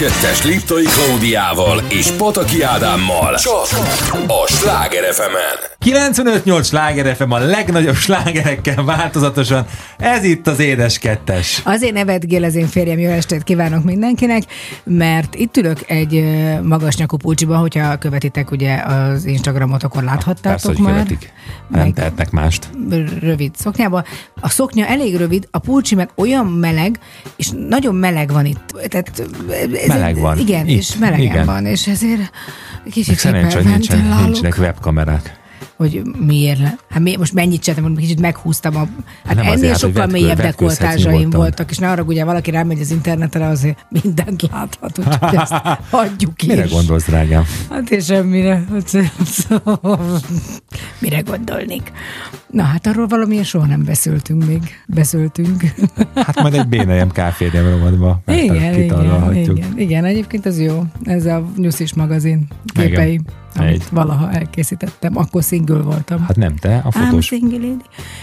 kettes Liptai Klaudiával és Pataki Ádámmal csak a Sláger fm -en. 95-8 sláger FM a legnagyobb slágerekkel változatosan. Ez itt az Édes Kettes. Azért nevetgél az én férjem, jó estét kívánok mindenkinek, mert itt ülök egy magas nyakú pulcsiban, hogyha követitek ugye az Instagramot, akkor láthattátok Persze, hogy már. Követik. Nem meg tehetnek mást. Rövid szoknyába. A szoknya elég rövid, a pulcsi meg olyan meleg, és nagyon meleg van itt. Tehát, meleg van. Igen, itt. és melegen igen. van, és ezért kicsit Szerencsé, hogy nincsen, nincsenek webkamerák hogy miért le. Hát mi, most mennyit csináltam, kicsit meghúztam. A, hát nem ennél azért, sokkal hát, mélyebb dekoltázsaim voltak, és ne arra ugye valaki rámegy az internetre, azért mindent láthat, úgyhogy ezt hagyjuk is. Mire gondolsz, drágám? Hát és semmire. Mire gondolnék? Na hát arról valamilyen soha nem beszéltünk még. Beszéltünk. Hát majd egy BNM káfédem rovatba. Igen, igen, igen, igen, egyébként ez jó. Ez a Nyuszis magazin képei. Igen amit egy. valaha elkészítettem, akkor single voltam. Hát nem te, a fotós. single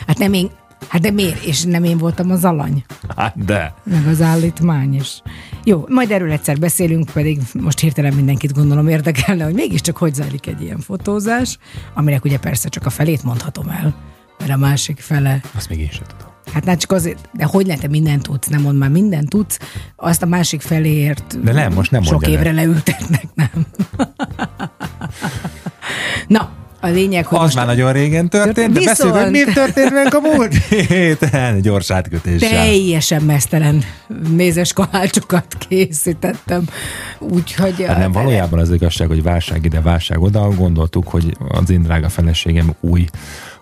Hát nem én, Hát de miért? És nem én voltam az alany. Hát de. Meg az állítmány is. Jó, majd erről egyszer beszélünk, pedig most hirtelen mindenkit gondolom érdekelne, hogy mégiscsak hogy zajlik egy ilyen fotózás, aminek ugye persze csak a felét mondhatom el, mert a másik fele... Azt még én sem tudom. Hát nem csak azért, de hogy lehet, mindent tudsz, nem mond már mindent tudsz, azt a másik feléért de nem, most nem sok évre le. leültetnek, nem. Na, a lényeg, hogy... Az már nagyon régen történt, de viszont... beszélünk, mi történt meg a múlt héten. Gyors átkötéssel. Teljesen mesztelen mézes kalácsokat készítettem. Úgyhogy... Hát nem, valójában az igazság, hogy válság ide, válság oda. Gondoltuk, hogy az én drága feleségem új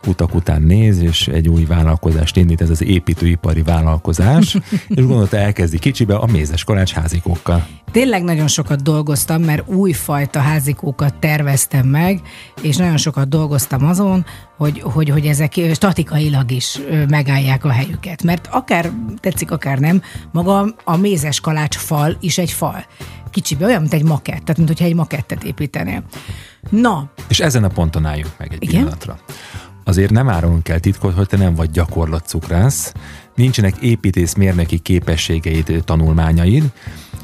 utak után néz, és egy új vállalkozást indít, ez az építőipari vállalkozás, és gondolta elkezdi kicsibe a mézes kalács házikókkal. Tényleg nagyon sokat dolgoztam, mert újfajta házikókat terveztem meg, és nagyon sokat dolgoztam azon, hogy, hogy, hogy ezek statikailag is megállják a helyüket. Mert akár tetszik, akár nem, maga a mézes kalács fal is egy fal. Kicsibe, olyan, mint egy makett, tehát mint hogyha egy makettet építenél. Na. És ezen a ponton álljunk meg egy Igen? pillanatra azért nem árulunk el titkot, hogy te nem vagy gyakorlatcukrász, nincsenek építészmérnöki képességeid, tanulmányaid,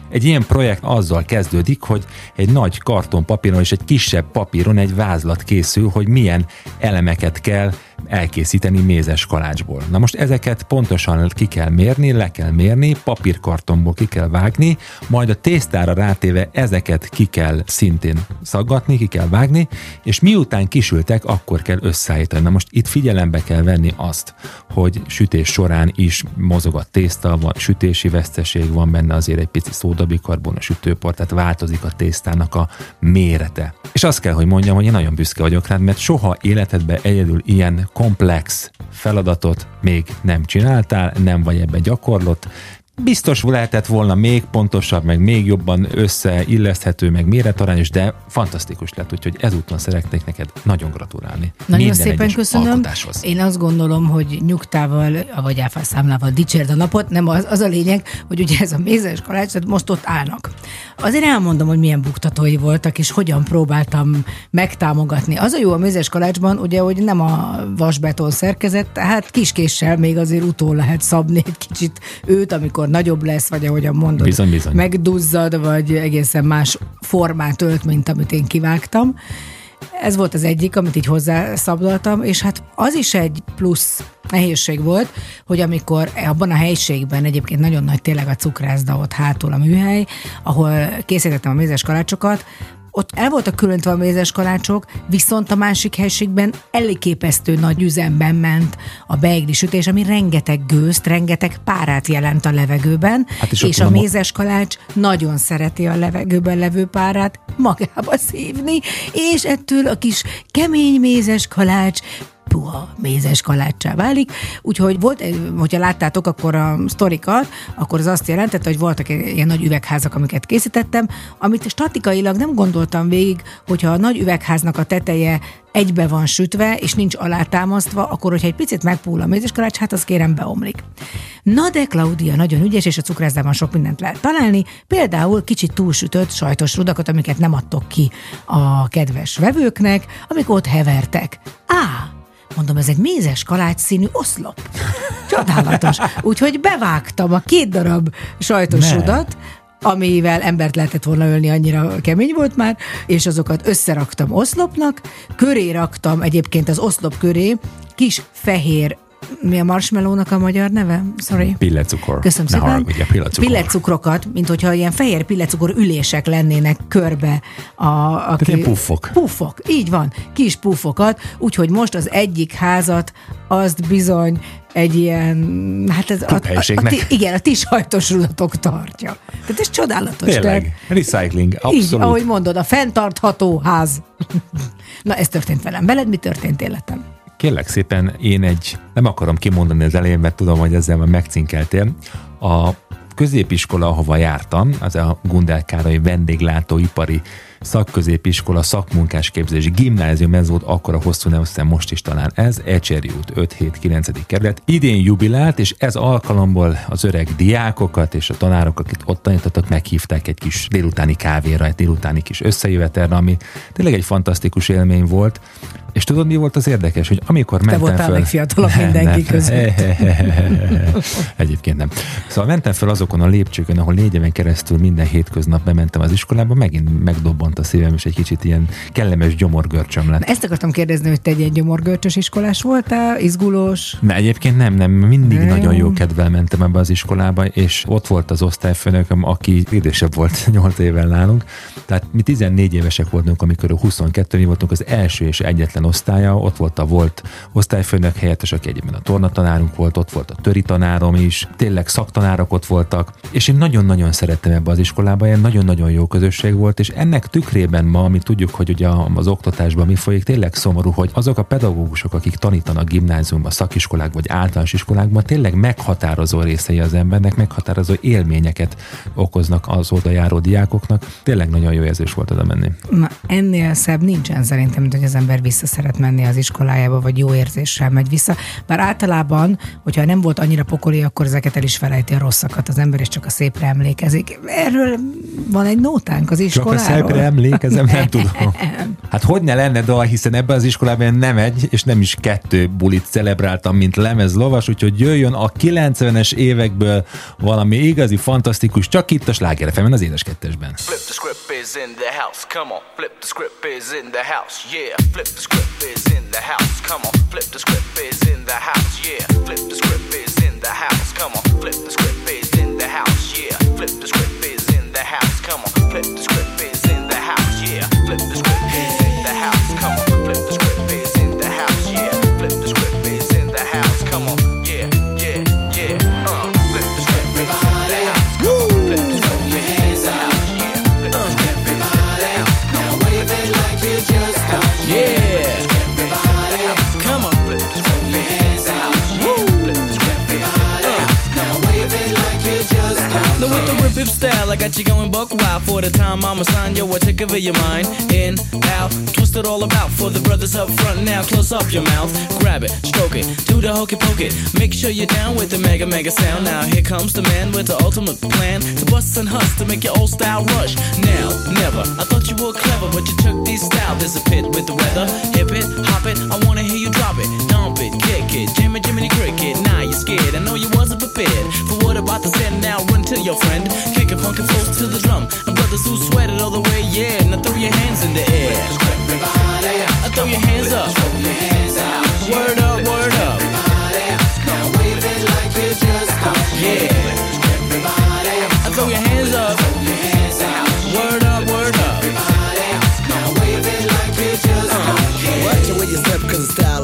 egy ilyen projekt azzal kezdődik, hogy egy nagy kartonpapíron és egy kisebb papíron egy vázlat készül, hogy milyen elemeket kell elkészíteni mézes kalácsból. Na most ezeket pontosan ki kell mérni, le kell mérni, papírkartonból ki kell vágni, majd a tésztára rátéve ezeket ki kell szintén szaggatni, ki kell vágni, és miután kisültek, akkor kell összeállítani. Na most itt figyelembe kell venni azt, hogy sütés során is mozog a tészta, van, sütési veszteség van benne, azért egy pici szódabikarbon a sütőport, tehát változik a tésztának a mérete. És azt kell, hogy mondjam, hogy én nagyon büszke vagyok rád, mert soha életedben egyedül ilyen komplex feladatot még nem csináltál, nem vagy ebbe gyakorlott, Biztos lehetett volna még pontosabb, meg még jobban összeilleszthető, meg méretarányos, de fantasztikus lett, úgyhogy ezúton szeretnék neked nagyon gratulálni. Nagyon Minden szépen köszönöm. Én azt gondolom, hogy nyugtával, vagy áfászámlával dicsérd a napot, nem az, az a lényeg, hogy ugye ez a mézes kalács, tehát most ott állnak. Azért elmondom, hogy milyen buktatói voltak, és hogyan próbáltam megtámogatni. Az a jó a mézes kalácsban, ugye, hogy nem a vasbeton szerkezet, tehát kiskéssel még azért utól lehet szabni egy kicsit őt, amikor nagyobb lesz, vagy ahogyan mondod, bizony, bizony. megduzzad, vagy egészen más formát ölt, mint amit én kivágtam. Ez volt az egyik, amit így hozzászabdaltam, és hát az is egy plusz nehézség volt, hogy amikor abban a helyiségben egyébként nagyon nagy tényleg a cukrászda ott hátul a műhely, ahol készítettem a mézes kalácsokat, ott el voltak különítve a mézes kalácsok, viszont a másik helységben elképesztő nagy üzemben ment a beigli sütés, ami rengeteg gőzt, rengeteg párát jelent a levegőben, hát és, és a mézes kalács nagyon szereti a levegőben levő párát magába szívni, és ettől a kis kemény mézes kalács puha mézes kalácsá válik. Úgyhogy volt, hogyha láttátok akkor a sztorikat, akkor az azt jelentette, hogy voltak ilyen nagy üvegházak, amiket készítettem, amit statikailag nem gondoltam végig, hogyha a nagy üvegháznak a teteje egybe van sütve, és nincs alátámasztva, akkor, hogyha egy picit megpúl a mézeskalács, hát az kérem beomlik. Na de Claudia nagyon ügyes, és a cukrászdában sok mindent lehet találni, például kicsit túlsütött sajtos rudakat, amiket nem adtok ki a kedves vevőknek, amik ott hevertek. Á, Mondom, ez egy mézes kalács színű oszlop. Csodálatos. Úgyhogy bevágtam a két darab sajtos rudat, amivel embert lehetett volna ölni, annyira kemény volt már, és azokat összeraktam oszlopnak, köré raktam egyébként az oszlop köré kis fehér mi a marshmallownak a magyar neve? Sorry. Pillecukor. Köszönöm Ne szépen. haragudj, pillecukor. Pillecukrokat, mint hogyha ilyen fehér pillecukor ülések lennének körbe. A, a ilyen puffok. Puffok, így van. Kis puffokat, úgyhogy most az egyik házat azt bizony egy ilyen, hát ez a, a, a, ti- igen, a ti sajtos rudatok tartja. Tehát ez csodálatos. Tehát, Tényleg, recycling, így, abszolút. ahogy mondod, a fenntartható ház. Na, ez történt velem. Veled mi történt életem? Kérlek szépen, én egy, nem akarom kimondani az elején, mert tudom, hogy ezzel már megcinkeltél. A középiskola, ahova jártam, az a Gundel Károly vendéglátóipari szakközépiskola, szakmunkásképzés, gimnázium, ez volt akkor a hosszú nem hiszem most is talán ez, Ecseri út 5-7-9. kerület. Idén jubilált, és ez alkalomból az öreg diákokat és a tanárok, akik ott tanítottak, meghívták egy kis délutáni kávéra, egy délutáni kis összejövetelre, ami tényleg egy fantasztikus élmény volt. És tudod, mi volt az érdekes, hogy amikor Te mentem voltál föl... legfiatalabb mindenki között. Egyébként nem. Szóval mentem fel azokon a lépcsőkön, ahol négy éven keresztül minden hétköznap bementem az iskolába, megint megdobbant a szívem, és egy kicsit ilyen kellemes gyomorgörcsöm lett. Ezt akartam kérdezni, hogy te egy ilyen gyomorgörcsös iskolás voltál, izgulós? De egyébként nem, nem, mindig De jó. nagyon jó kedvel mentem ebbe az iskolába, és ott volt az osztályfőnököm, aki idősebb volt 8 éven nálunk. Tehát mi 14 évesek voltunk, amikor ő 22, mi voltunk az első és egyetlen osztálya, ott volt a volt osztályfőnök helyettes, aki egyébként a tornatanárunk volt, ott volt a töri tanárom is, tényleg szaktanárok ott voltak, és én nagyon-nagyon szerettem ebbe az iskolába, ilyen nagyon-nagyon jó közösség volt, és ennek tükrében ma, mi tudjuk, hogy ugye az oktatásban mi folyik, tényleg szomorú, hogy azok a pedagógusok, akik tanítanak gimnáziumban, szakiskolák vagy általános iskolákban, tényleg meghatározó részei az embernek, meghatározó élményeket okoznak az oda járó diákoknak. Tényleg nagyon jó érzés volt oda menni. Na, ennél szebb nincsen szerintem, mint hogy az ember vissza szeret menni az iskolájába, vagy jó érzéssel megy vissza. Bár általában, hogyha nem volt annyira pokoli, akkor ezeket el is felejti a rosszakat az ember, és csak a szépre emlékezik. Erről van egy nótánk az Csak a iskoláról. Emlékezem, nem tudom. Hát hogy ne lenne dal, hiszen ebben az iskolában nem egy, és nem is kettő bulit celebráltam, mint lemezlovas, úgyhogy jöjjön a 90-es évekből valami igazi, fantasztikus, csak itt a Sláger FM-en, az édes kettesben. Flip the script is in the house, come on. Flip the script is in the house, yeah. Flip the script is in the house, come on. Flip the script is in the house, yeah. Flip the script is in the house, come on. Flip the script is in the house, yeah. Flip the script is in the house, come on. Flip the script The rip style, I got you going buck wild for the time I'ma sign yo, what take over your mind In, out, twist it all about for the brothers up front now. Close up your mouth, grab it, stroke it, do the hokey poke it. Make sure you're down with the mega mega sound. Now here comes the man with the ultimate plan to bust and hust to make your old style rush. Now, never. I thought you were clever, but you took these style. There's a pit with the weather. Hip it, hop it. I wanna hear you drop it, dump it, kick it, Jimmy Jimmy Cricket. Now you're scared. I know you wasn't prepared for what about to say. Now run to your friend, kick it funky flows to the drum. And brothers who sweat it all the way, yeah. Now throw your hands in the air. I throw your hands up. Word up, word up. Everybody, now waving like it's just Yeah. I throw your hands up.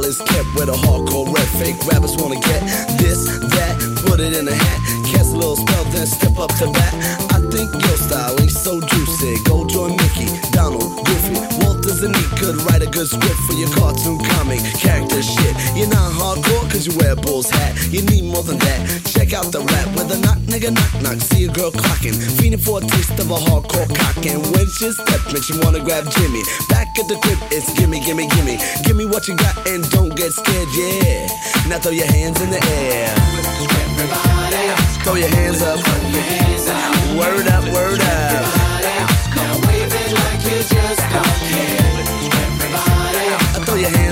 Is kept with a hardcore rap. Fake rappers wanna get this, that, put it in a hat. Cast a little spell, then step up to bat. I think your style ain't so juicy. Go join Mickey, could write a good script for your cartoon comic character shit. You're not hardcore cause you wear a bull's hat. You need more than that. Check out the rap with a knock, nigga, knock, knock. See a girl clocking. Feeling for a taste of a hardcore cock. And when she stepping, she wanna grab Jimmy. Back at the crib, it's gimme, gimme, gimme. Give me what you got and don't get scared, yeah. Now throw your hands in the air. Everybody. Throw your hands up. Word up, word up.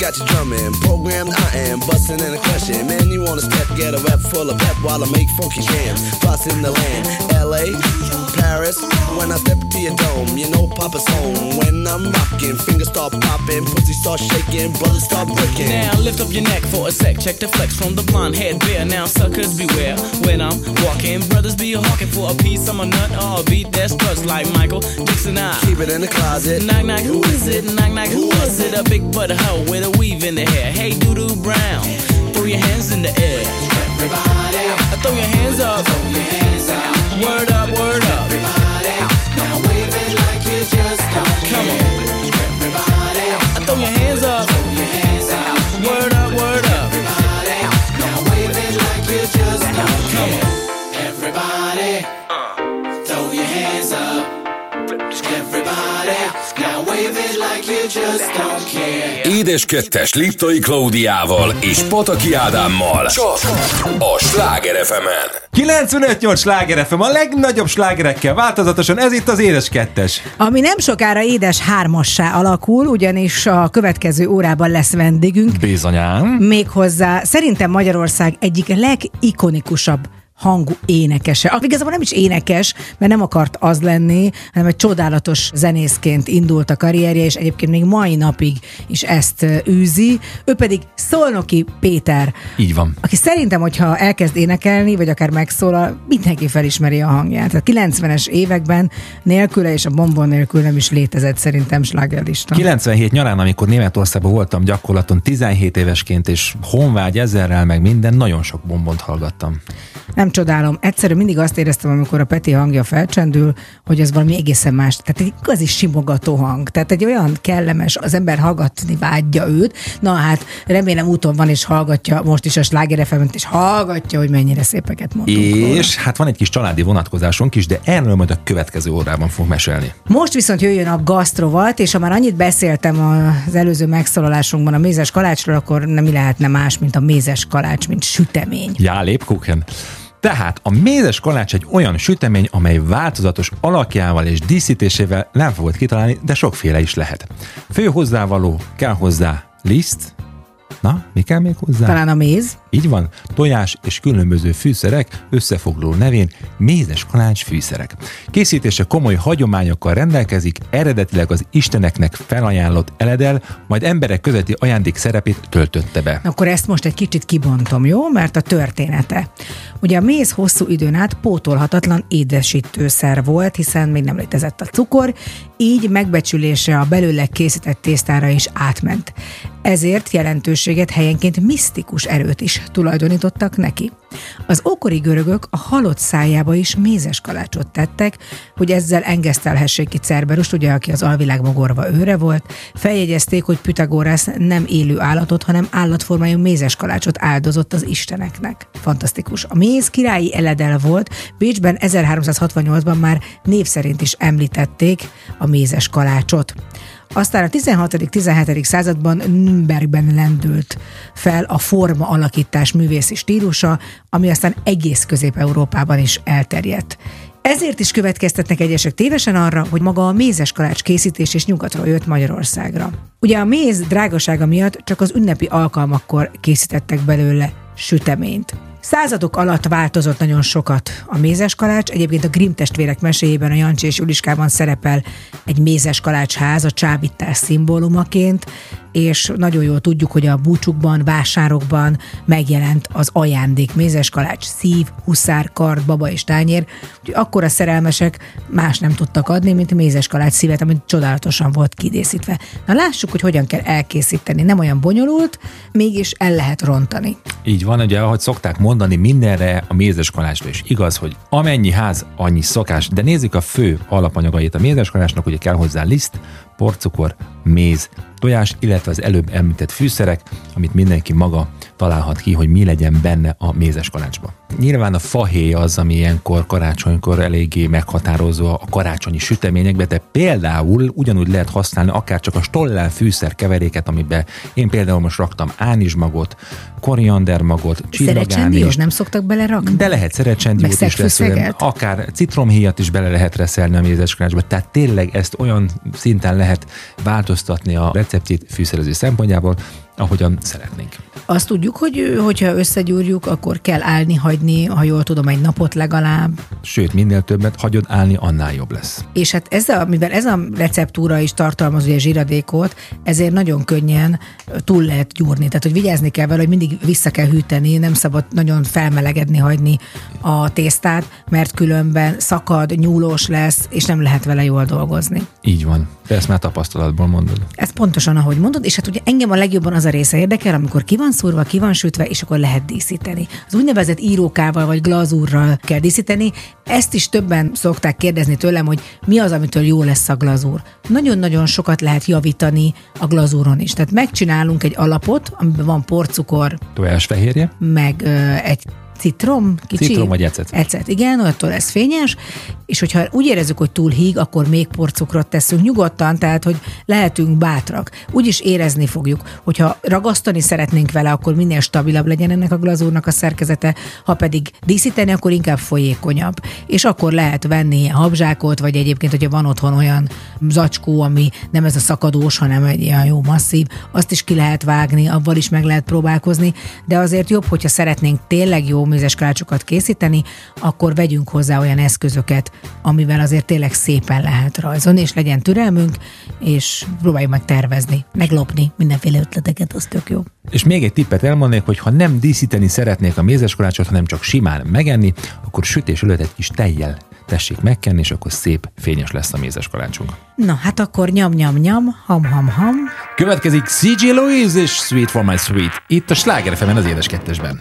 got you drumming. Programmed I am, busting in a question. Man, you wanna step, get a rep full of pep while I make funky jams. Busting the land, LA, Paris. When I step into your dome, you know Papa's home. When I'm rocking, fingers start popping, pussy start shaking, brothers start breaking. Now lift up your neck for a sec. Check the flex from the blonde head bear. Now suckers beware when I'm walking. Brothers be hawking for a piece of my nut or a beat that struts like Michael Dixon. I Keep it in the closet. knock knock who is it? Knock knock who was it? A big butt hoe with a weave in the hair. Hey doo doo brown, throw your hands in the air. Everybody, throw your hands up. Throw your hands out. Word Édes kettes Liptai Klaudiával és Pataki Ádámmal. Csak a Sláger fm 95-8 sláger FM, a legnagyobb slágerekkel változatosan, ez itt az Édes Kettes. Ami nem sokára édes hármassá alakul, ugyanis a következő órában lesz vendégünk, Bizonyám. méghozzá szerintem Magyarország egyik legikonikusabb hangú énekese. Igazából nem is énekes, mert nem akart az lenni, hanem egy csodálatos zenészként indult a karrierje, és egyébként még mai napig is ezt űzi. Ő pedig Szolnoki Péter, Így van. aki szerintem, hogyha elkezd énekelni, vagy akár megszólal, mindenki felismeri a hangját. A 90-es években nélküle és a bombon nélkül nem is létezett szerintem slágerlista. 97 nyarán, amikor Németországban voltam gyakorlaton 17 évesként, és honvágy ezerrel, meg minden, nagyon sok bombont hallgattam. Nem csodálom. Egyszerűen mindig azt éreztem, amikor a Peti hangja felcsendül, hogy ez valami egészen más. Tehát egy igazi simogató hang. Tehát egy olyan kellemes, az ember hallgatni vágyja őt. Na hát, remélem úton van és hallgatja most is a Sláger és hallgatja, hogy mennyire szépeket mondtunk róla. És hát van egy kis családi vonatkozásunk is, de erről majd a következő órában fog mesélni. Most viszont jöjjön a gasztrovat, és ha már annyit beszéltem az előző megszólalásunkban a mézes kalácsról, akkor nem mi lehetne más, mint a mézes kalács, mint sütemény. Já, Lépkuchen. Tehát a mézes kalács egy olyan sütemény, amely változatos alakjával és díszítésével nem fogod kitalálni, de sokféle is lehet. Fő hozzávaló, kell hozzá liszt, na, mi kell még hozzá? Talán a méz. Így van, tojás és különböző fűszerek összefoglaló nevén mézes kalács fűszerek. Készítése komoly hagyományokkal rendelkezik, eredetileg az isteneknek felajánlott eledel, majd emberek közötti ajándék szerepét töltötte be. Akkor ezt most egy kicsit kibontom, jó? Mert a története. Ugye a méz hosszú időn át pótolhatatlan édesítőszer volt, hiszen még nem létezett a cukor, így megbecsülése a belőle készített tésztára is átment. Ezért jelentőséget helyenként misztikus erőt is tulajdonítottak neki. Az ókori görögök a halott szájába is mézes kalácsot tettek, hogy ezzel engesztelhessék ki Cerberust, ugye, aki az alvilág mogorva őre volt. Feljegyezték, hogy Pythagorász nem élő állatot, hanem állatformájú mézes kalácsot áldozott az isteneknek. Fantasztikus. A méz királyi eledel volt, Bécsben 1368-ban már név szerint is említették a mézes kalácsot. Aztán a 16.-17. században Nürnbergben lendült fel a forma alakítás művészi stílusa, ami aztán egész Közép-Európában is elterjedt. Ezért is következtetnek egyesek tévesen arra, hogy maga a mézes kalács készítés és nyugatról jött Magyarországra. Ugye a méz drágasága miatt csak az ünnepi alkalmakkor készítettek belőle süteményt. Századok alatt változott nagyon sokat a mézes kalács. Egyébként a Grimm testvérek meséjében a Jancsi és Juliskában szerepel egy mézes kalácsház a csábítás szimbólumaként, és nagyon jól tudjuk, hogy a búcsukban, vásárokban megjelent az ajándék mézes kalács, szív, huszár, kard, baba és tányér. Úgyhogy akkor a szerelmesek más nem tudtak adni, mint a mézes kalács szívet, amit csodálatosan volt kidészítve. Na lássuk, hogy hogyan kell elkészíteni. Nem olyan bonyolult, mégis el lehet rontani. Így van, ugye, ahogy szokták mondani, mindenre a mézes kalácsra is igaz, hogy amennyi ház, annyi szokás, de nézzük a fő alapanyagait. A mézes kalácsnak, ugye kell hozzá liszt, porcukor, méz, tojás, illetve az előbb említett fűszerek, amit mindenki maga találhat ki, hogy mi legyen benne a mézes kalácsba. Nyilván a fahéj az, ami ilyenkor karácsonykor eléggé meghatározó a karácsonyi süteményekbe, de például ugyanúgy lehet használni akár csak a stollel fűszer keveréket, amiben én például most raktam ánizsmagot, koriandermagot, Szerecsendiós csillagánést, nem szoktak belerakni? de lehet szerecsendiót is reszelni, akár citromhéjat is bele lehet reszelni a mézes kalácsba, tehát tényleg ezt olyan szinten lehet lehet változtatni a receptjét fűszerező szempontjából, ahogyan szeretnénk. Azt tudjuk, hogy hogyha összegyúrjuk, akkor kell állni, hagyni, ha jól tudom, egy napot legalább. Sőt, minél többet hagyod állni, annál jobb lesz. És hát ez a, mivel ez a receptúra is tartalmaz ugye zsíradékot, ezért nagyon könnyen túl lehet gyúrni. Tehát, hogy vigyázni kell vele, hogy mindig vissza kell hűteni, nem szabad nagyon felmelegedni, hagyni a tésztát, mert különben szakad, nyúlós lesz, és nem lehet vele jól dolgozni. Így van. Te ezt már tapasztalatból mondod. Ez pontosan, ahogy mondod, és hát ugye engem a legjobban az a része érdekel, amikor ki van szúrva, ki van sütve, és akkor lehet díszíteni. Az úgynevezett írókával vagy glazúrral kell díszíteni. Ezt is többen szokták kérdezni tőlem, hogy mi az, amitől jó lesz a glazúr. Nagyon-nagyon sokat lehet javítani a glazúron is. Tehát megcsinálunk egy alapot, amiben van porcukor, Tojásfehérje? meg ö, egy citrom, kicsi. Citrom vagy ecet. Ecet, igen, attól lesz fényes, és hogyha úgy érezzük, hogy túl híg, akkor még porcukrot teszünk nyugodtan, tehát, hogy lehetünk bátrak. Úgy is érezni fogjuk, hogyha ragasztani szeretnénk vele, akkor minél stabilabb legyen ennek a glazúrnak a szerkezete, ha pedig díszíteni, akkor inkább folyékonyabb. És akkor lehet venni ilyen habzsákot, vagy egyébként, hogyha van otthon olyan zacskó, ami nem ez a szakadós, hanem egy ilyen jó masszív, azt is ki lehet vágni, avval is meg lehet próbálkozni, de azért jobb, hogyha szeretnénk tényleg jó mézes kalácsokat készíteni, akkor vegyünk hozzá olyan eszközöket, amivel azért tényleg szépen lehet rajzolni, és legyen türelmünk, és próbáljuk meg tervezni, meglopni mindenféle ötleteket, az tök jó. És még egy tippet elmondanék, hogy ha nem díszíteni szeretnék a mézes kalácsot, hanem csak simán megenni, akkor sütés előtt egy kis tejjel tessék megkenni, és akkor szép, fényes lesz a mézes kalácsunk. Na, hát akkor nyam-nyam-nyam, ham-ham-ham. Következik CJ Louise és Sweet for my Sweet. Itt a Sláger az édes kettesben.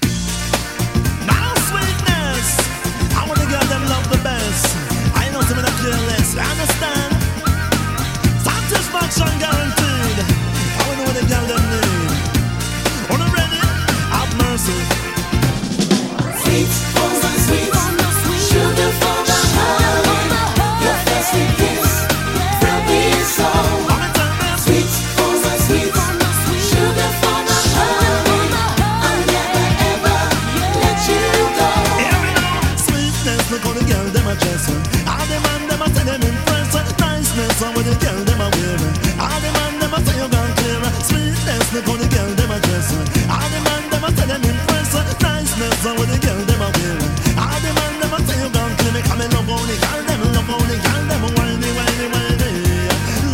Girl them a wear. All the man them a say you gone clear. Sweetness, look how the girl them a dress. All the man them a say them impress. Niceness, how the girl them a wear. All the man them a say you gone clear. Me come in love the girl them, love the girl them whiny, whiny, whiny.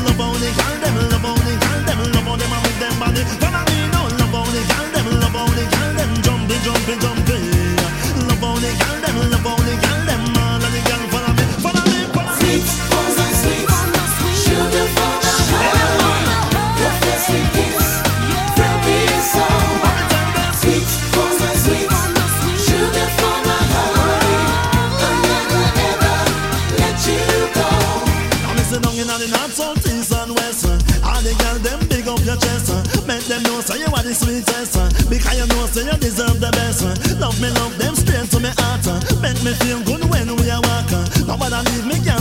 Love the girl them, love the girl them, love them a move them body. Follow me now, love the girl them, love the girl them jumping, jumping, jumping. Your chest. Uh, make them know say you are the sweetest. Uh, because you know say you deserve the best. Uh. Love me, love them straight to me heart. Make me feel good when we are walking. Nobody leave me, girl,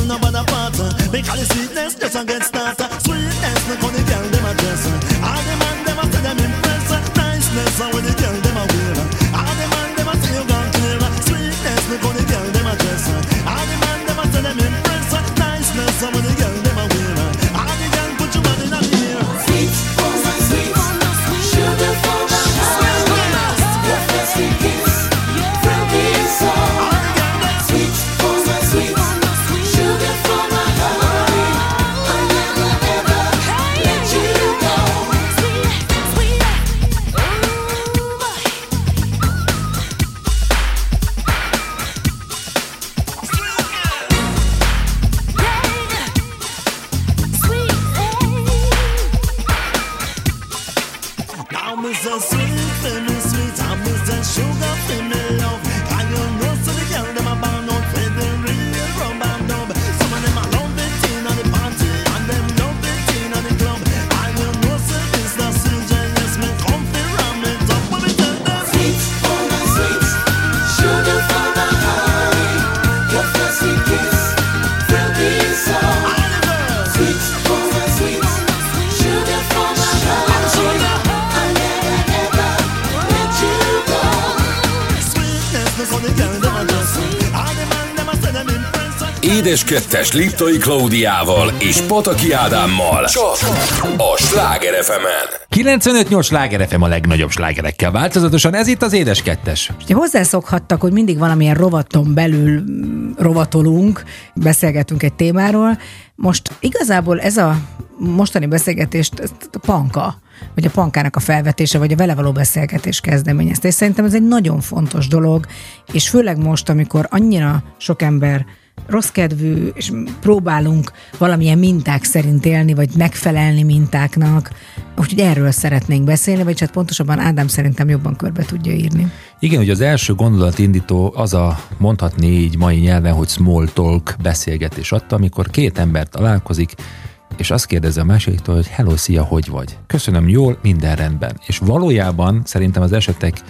Kettes Liptai Klaudiával és Pataki Ádámmal. Csak a Sláger fm 95-8 sláger FM a legnagyobb slágerekkel változatosan, ez itt az Édes Kettes. Ugye hozzászokhattak, hogy mindig valamilyen rovaton belül mm, rovatolunk, beszélgetünk egy témáról. Most igazából ez a mostani beszélgetést a panka, vagy a pankának a felvetése, vagy a vele való beszélgetés kezdeményezte. És szerintem ez egy nagyon fontos dolog, és főleg most, amikor annyira sok ember rossz kedvű, és próbálunk valamilyen minták szerint élni, vagy megfelelni mintáknak. Úgyhogy erről szeretnénk beszélni, vagy hát pontosabban Ádám szerintem jobban körbe tudja írni. Igen, hogy az első gondolatindító az a mondhatni így mai nyelven, hogy small talk beszélgetés adta, amikor két ember találkozik, és azt kérdezi a másiktól, hogy hello, szia, hogy vagy? Köszönöm, jól, minden rendben. És valójában szerintem az esetek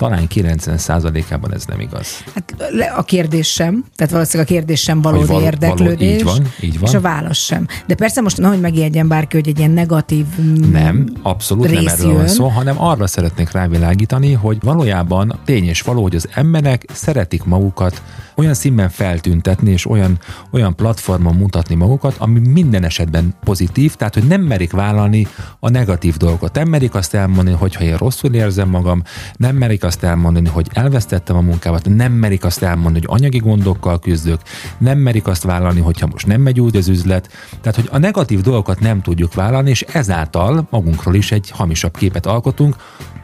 talán 90%-ában ez nem igaz. Hát a kérdés sem, tehát valószínűleg a kérdés sem valódi való- érdeklődés. való- így van, így van. És a válasz sem. De persze most nehogy megijedjen bárki, hogy egy ilyen negatív mm, Nem, abszolút nem erről van szó, hanem arra szeretnék rávilágítani, hogy valójában tény és való, hogy az emberek szeretik magukat olyan színben feltüntetni, és olyan, olyan platformon mutatni magukat, ami minden esetben pozitív, tehát hogy nem merik vállalni a negatív dolgokat. Nem merik azt elmondani, hogy ha én rosszul érzem magam, nem merik azt elmondani, hogy elvesztettem a munkámat, nem merik azt elmondani, hogy anyagi gondokkal küzdök, nem merik azt vállalni, hogyha most nem megy úgy az üzlet. Tehát, hogy a negatív dolgokat nem tudjuk vállalni, és ezáltal magunkról is egy hamisabb képet alkotunk,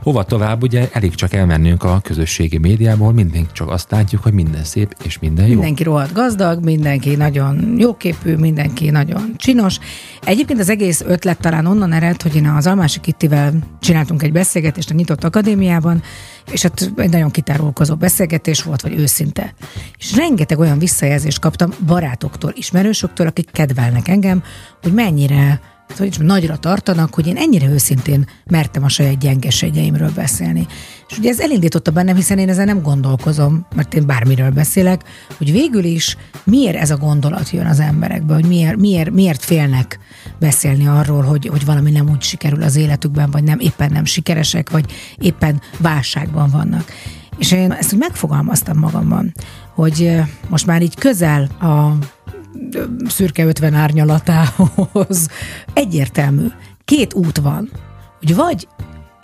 Hova tovább, ugye elég csak elmennünk a közösségi médiából, mindenki csak azt látjuk, hogy minden szép és minden jó. Mindenki rohadt gazdag, mindenki nagyon jóképű, mindenki nagyon csinos. Egyébként az egész ötlet talán onnan ered, hogy én az Almási Kittivel csináltunk egy beszélgetést a Nyitott Akadémiában, és hát egy nagyon kitárulkozó beszélgetés volt, vagy őszinte. És rengeteg olyan visszajelzést kaptam barátoktól, ismerősöktől, akik kedvelnek engem, hogy mennyire hát, hogy is nagyra tartanak, hogy én ennyire őszintén mertem a saját gyengeségeimről beszélni. És ugye ez elindította bennem, hiszen én ezen nem gondolkozom, mert én bármiről beszélek, hogy végül is miért ez a gondolat jön az emberekbe, hogy miért, miért, miért félnek beszélni arról, hogy, hogy valami nem úgy sikerül az életükben, vagy nem éppen nem sikeresek, vagy éppen válságban vannak. És én ezt úgy megfogalmaztam magamban, hogy eh, most már így közel a szürke 50 árnyalatához egyértelmű. Két út van, hogy vagy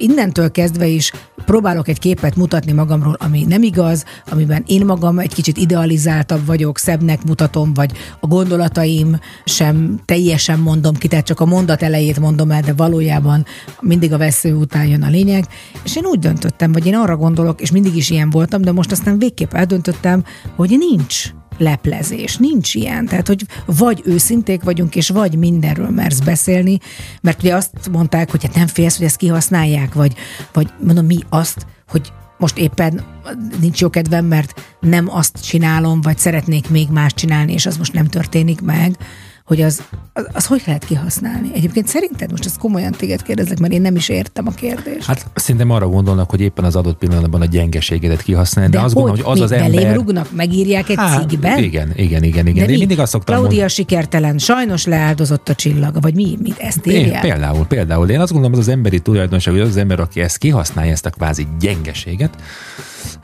innentől kezdve is próbálok egy képet mutatni magamról, ami nem igaz, amiben én magam egy kicsit idealizáltabb vagyok, szebbnek mutatom, vagy a gondolataim sem teljesen mondom ki, tehát csak a mondat elejét mondom el, de valójában mindig a vesző után jön a lényeg. És én úgy döntöttem, vagy én arra gondolok, és mindig is ilyen voltam, de most aztán végképp eldöntöttem, hogy nincs leplezés, nincs ilyen. Tehát, hogy vagy őszinték vagyunk, és vagy mindenről mersz beszélni, mert ugye azt mondták, hogy hát nem félsz, hogy ezt kihasználják, vagy, vagy mondom, mi azt, hogy most éppen nincs jó kedvem, mert nem azt csinálom, vagy szeretnék még más csinálni, és az most nem történik meg, hogy az, az, az hogy lehet kihasználni? Egyébként szerinted most ezt komolyan téged kérdezlek, mert én nem is értem a kérdést. Hát szerintem arra gondolnak, hogy éppen az adott pillanatban a gyengeségedet kihasználni, de, de azt gondolom, hogy az az ember... rugnak, megírják egy Hát, cikkben? Igen, igen, igen, igen. De Én mi? mindig azt szoktam Claudia mondani. sikertelen, sajnos leáldozott a csillaga, vagy mi? Mit ezt Én, írják? például, például. Én azt gondolom, az az emberi tulajdonság, hogy az az ember, aki ezt kihasználja, ezt a kvázi gyengeséget,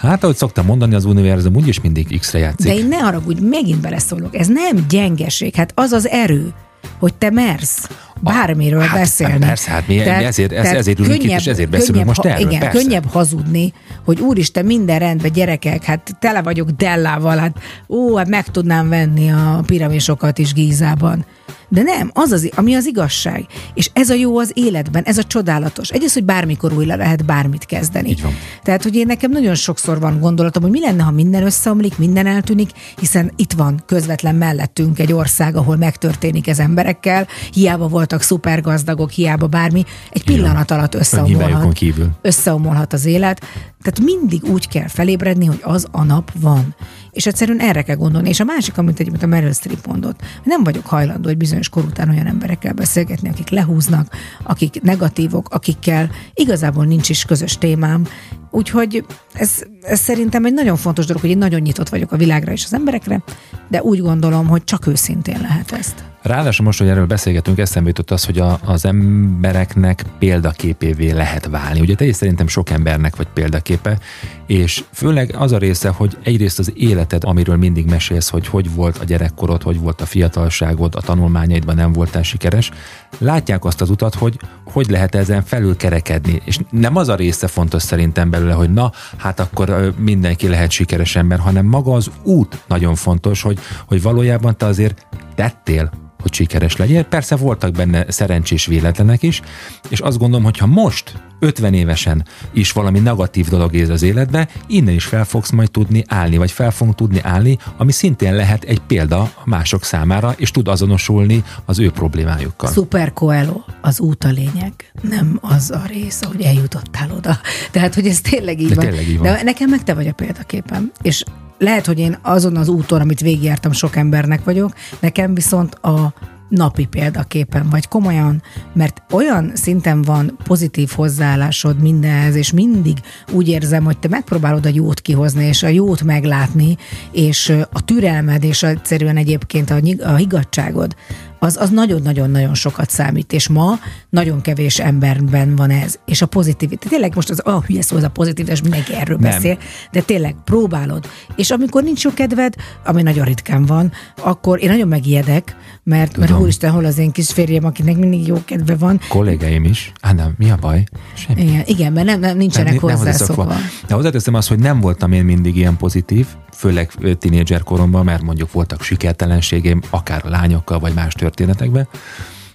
hát ahogy szoktam mondani, az univerzum úgyis mindig X-re játszik. De én ne haragudj, megint beleszólok. Ez nem gyengeség, hát az az erő, hogy te mersz bármiről hát, beszélni. persze, hát mi- mi ezért- ez- ezért ülünk itt, és ezért beszélünk könnyebb, most erről, Igen, persze. könnyebb hazudni, hogy úristen, minden rendben, gyerekek, hát tele vagyok Dellával, hát ó, hát meg tudnám venni a piramisokat is Gízában. De nem, az az, ami az igazság. És ez a jó az életben, ez a csodálatos. Egyrészt, hogy bármikor újra lehet bármit kezdeni. Így van. Tehát, hogy én nekem nagyon sokszor van gondolatom, hogy mi lenne, ha minden összeomlik, minden eltűnik, hiszen itt van közvetlen mellettünk egy ország, ahol megtörténik ez emberekkel, hiába voltak szupergazdagok, hiába bármi, egy pillanat alatt összeomolhat. Összeomolhat az élet. Tehát mindig úgy kell felébredni, hogy az a nap van. És egyszerűen erre kell gondolni. És a másik, amit egyébként a Meryl Streep mondott, hogy nem vagyok hajlandó egy bizonyos kor után olyan emberekkel beszélgetni, akik lehúznak, akik negatívok, akikkel igazából nincs is közös témám. Úgyhogy ez, ez szerintem egy nagyon fontos dolog, hogy én nagyon nyitott vagyok a világra és az emberekre, de úgy gondolom, hogy csak őszintén lehet ezt. Ráadásul most, hogy erről beszélgetünk, eszembe jutott az, hogy a, az embereknek példaképévé lehet válni. Ugye te is szerintem sok embernek vagy példaképe, és főleg az a része, hogy egyrészt az életed, amiről mindig mesélsz, hogy hogy volt a gyerekkorod, hogy volt a fiatalságod, a tanulmányaidban nem voltál sikeres, látják azt az utat, hogy hogy lehet ezen felül kerekedni. És nem az a része fontos szerintem belőle, hogy na, hát akkor ö, mindenki lehet sikeres ember, hanem maga az út nagyon fontos, hogy, hogy valójában te azért tettél hogy sikeres legyél. Persze voltak benne szerencsés véletlenek is, és azt gondolom, hogy ha most 50 évesen is valami negatív dolog ér az életbe, innen is fel fogsz majd tudni állni, vagy fel fogunk tudni állni, ami szintén lehet egy példa mások számára, és tud azonosulni az ő problémájukkal. Super Coelho, az út a lényeg, nem az a rész, hogy eljutottál oda. Tehát, hogy ez tényleg így De van. tényleg így van. De nekem meg te vagy a példaképem. És lehet, hogy én azon az úton, amit végigjártam, sok embernek vagyok, nekem viszont a napi példaképem vagy komolyan, mert olyan szinten van pozitív hozzáállásod mindenhez, és mindig úgy érzem, hogy te megpróbálod a jót kihozni, és a jót meglátni, és a türelmed, és egyszerűen egyébként a, a higgadságod, az, az nagyon-nagyon-nagyon sokat számít, és ma nagyon kevés emberben van ez, és a pozitivitás. Tényleg most az, ah, hülye szó, ez a pozitivitás, mindenki erről Nem. beszél, de tényleg próbálod. És amikor nincs jó kedved, ami nagyon ritkán van, akkor én nagyon megijedek, mert, mert Tudom. úristen, hol az én kis férjem, akinek mindig jó kedve van. Kollégáim is. Á, nem, mi a baj? Semmi. Igen, igen mert nem, nem nincsenek Nem- nem hozzászokva. hozzászokva. De hozzáteszem azt, hogy nem voltam én mindig ilyen pozitív, főleg tinédzser koromban, mert mondjuk voltak sikertelenségeim, akár a lányokkal, vagy más történetekben.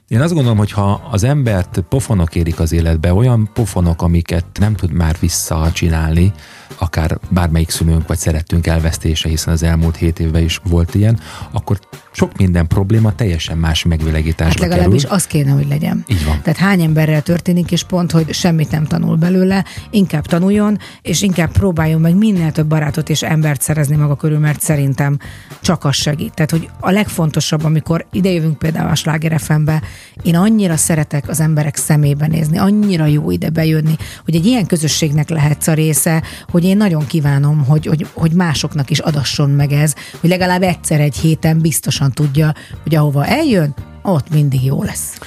Én azt gondolom, hogy ha az embert pofonok érik az életbe, olyan pofonok, amiket nem tud már visszacsinálni, akár bármelyik szülőnk vagy szerettünk elvesztése, hiszen az elmúlt hét évben is volt ilyen, akkor sok minden probléma teljesen más Hát megvilegításba kerül. legalábbis az kéne, hogy legyen. Így van. Tehát hány emberrel történik, és pont, hogy semmit nem tanul belőle, inkább tanuljon, és inkább próbáljon meg minél több barátot és embert szerezni maga körül, mert szerintem csak az segít. Tehát, hogy a legfontosabb, amikor idejövünk például a Sláger FM-be, én annyira szeretek az emberek szemébe nézni, annyira jó ide bejönni, hogy egy ilyen közösségnek lehetsz a része, hogy én nagyon kívánom, hogy, hogy, hogy másoknak is adasson meg ez, hogy legalább egyszer egy héten biztosan tudja, hogy ahova eljön, ott mindig jó lesz.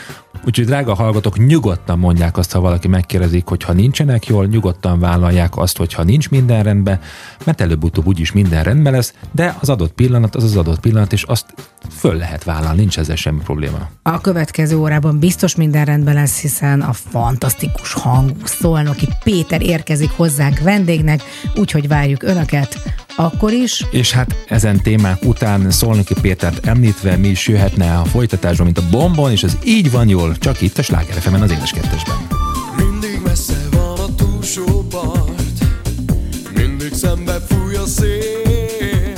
Úgyhogy drága hallgatók, nyugodtan mondják azt, ha valaki megkérdezik, hogy ha nincsenek jól, nyugodtan vállalják azt, hogy ha nincs minden rendben, mert előbb-utóbb úgyis minden rendben lesz, de az adott pillanat az az adott pillanat, és azt föl lehet vállalni, nincs ezzel semmi probléma. A következő órában biztos minden rendben lesz, hiszen a fantasztikus hangú szolnoki Péter érkezik hozzánk vendégnek, úgyhogy várjuk Önöket akkor is. És hát ezen témák után Szolnoki Pétert említve mi is jöhetne a folytatásban, mint a bombon, és ez így van jól, csak itt a Sláger FM-en az édes kettesben. Mindig messze van a túlsó part Mindig szembe fúj a szél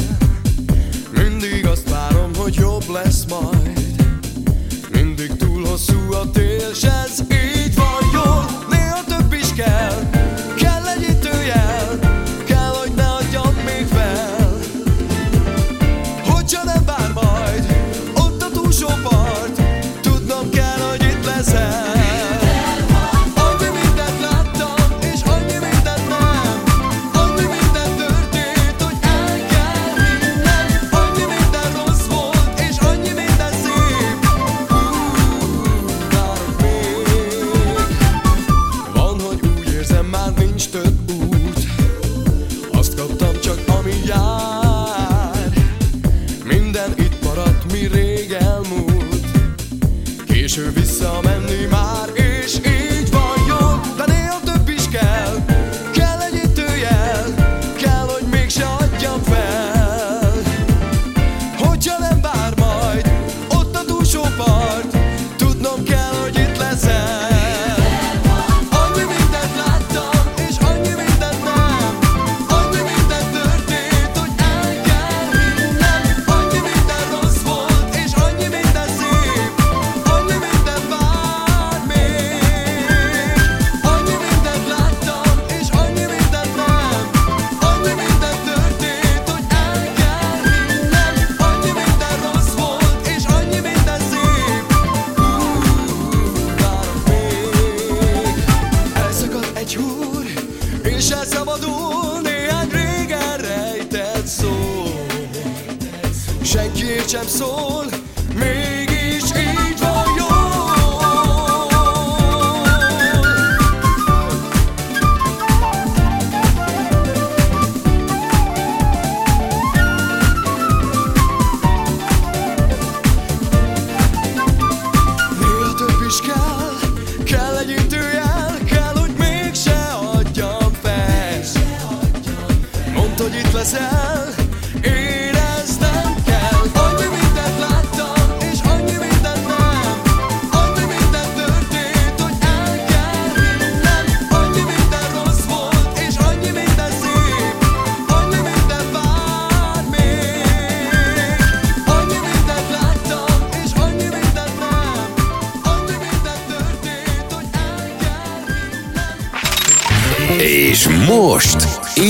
Mindig azt várom, hogy jobb lesz majd Mindig túl hosszú a tél, ez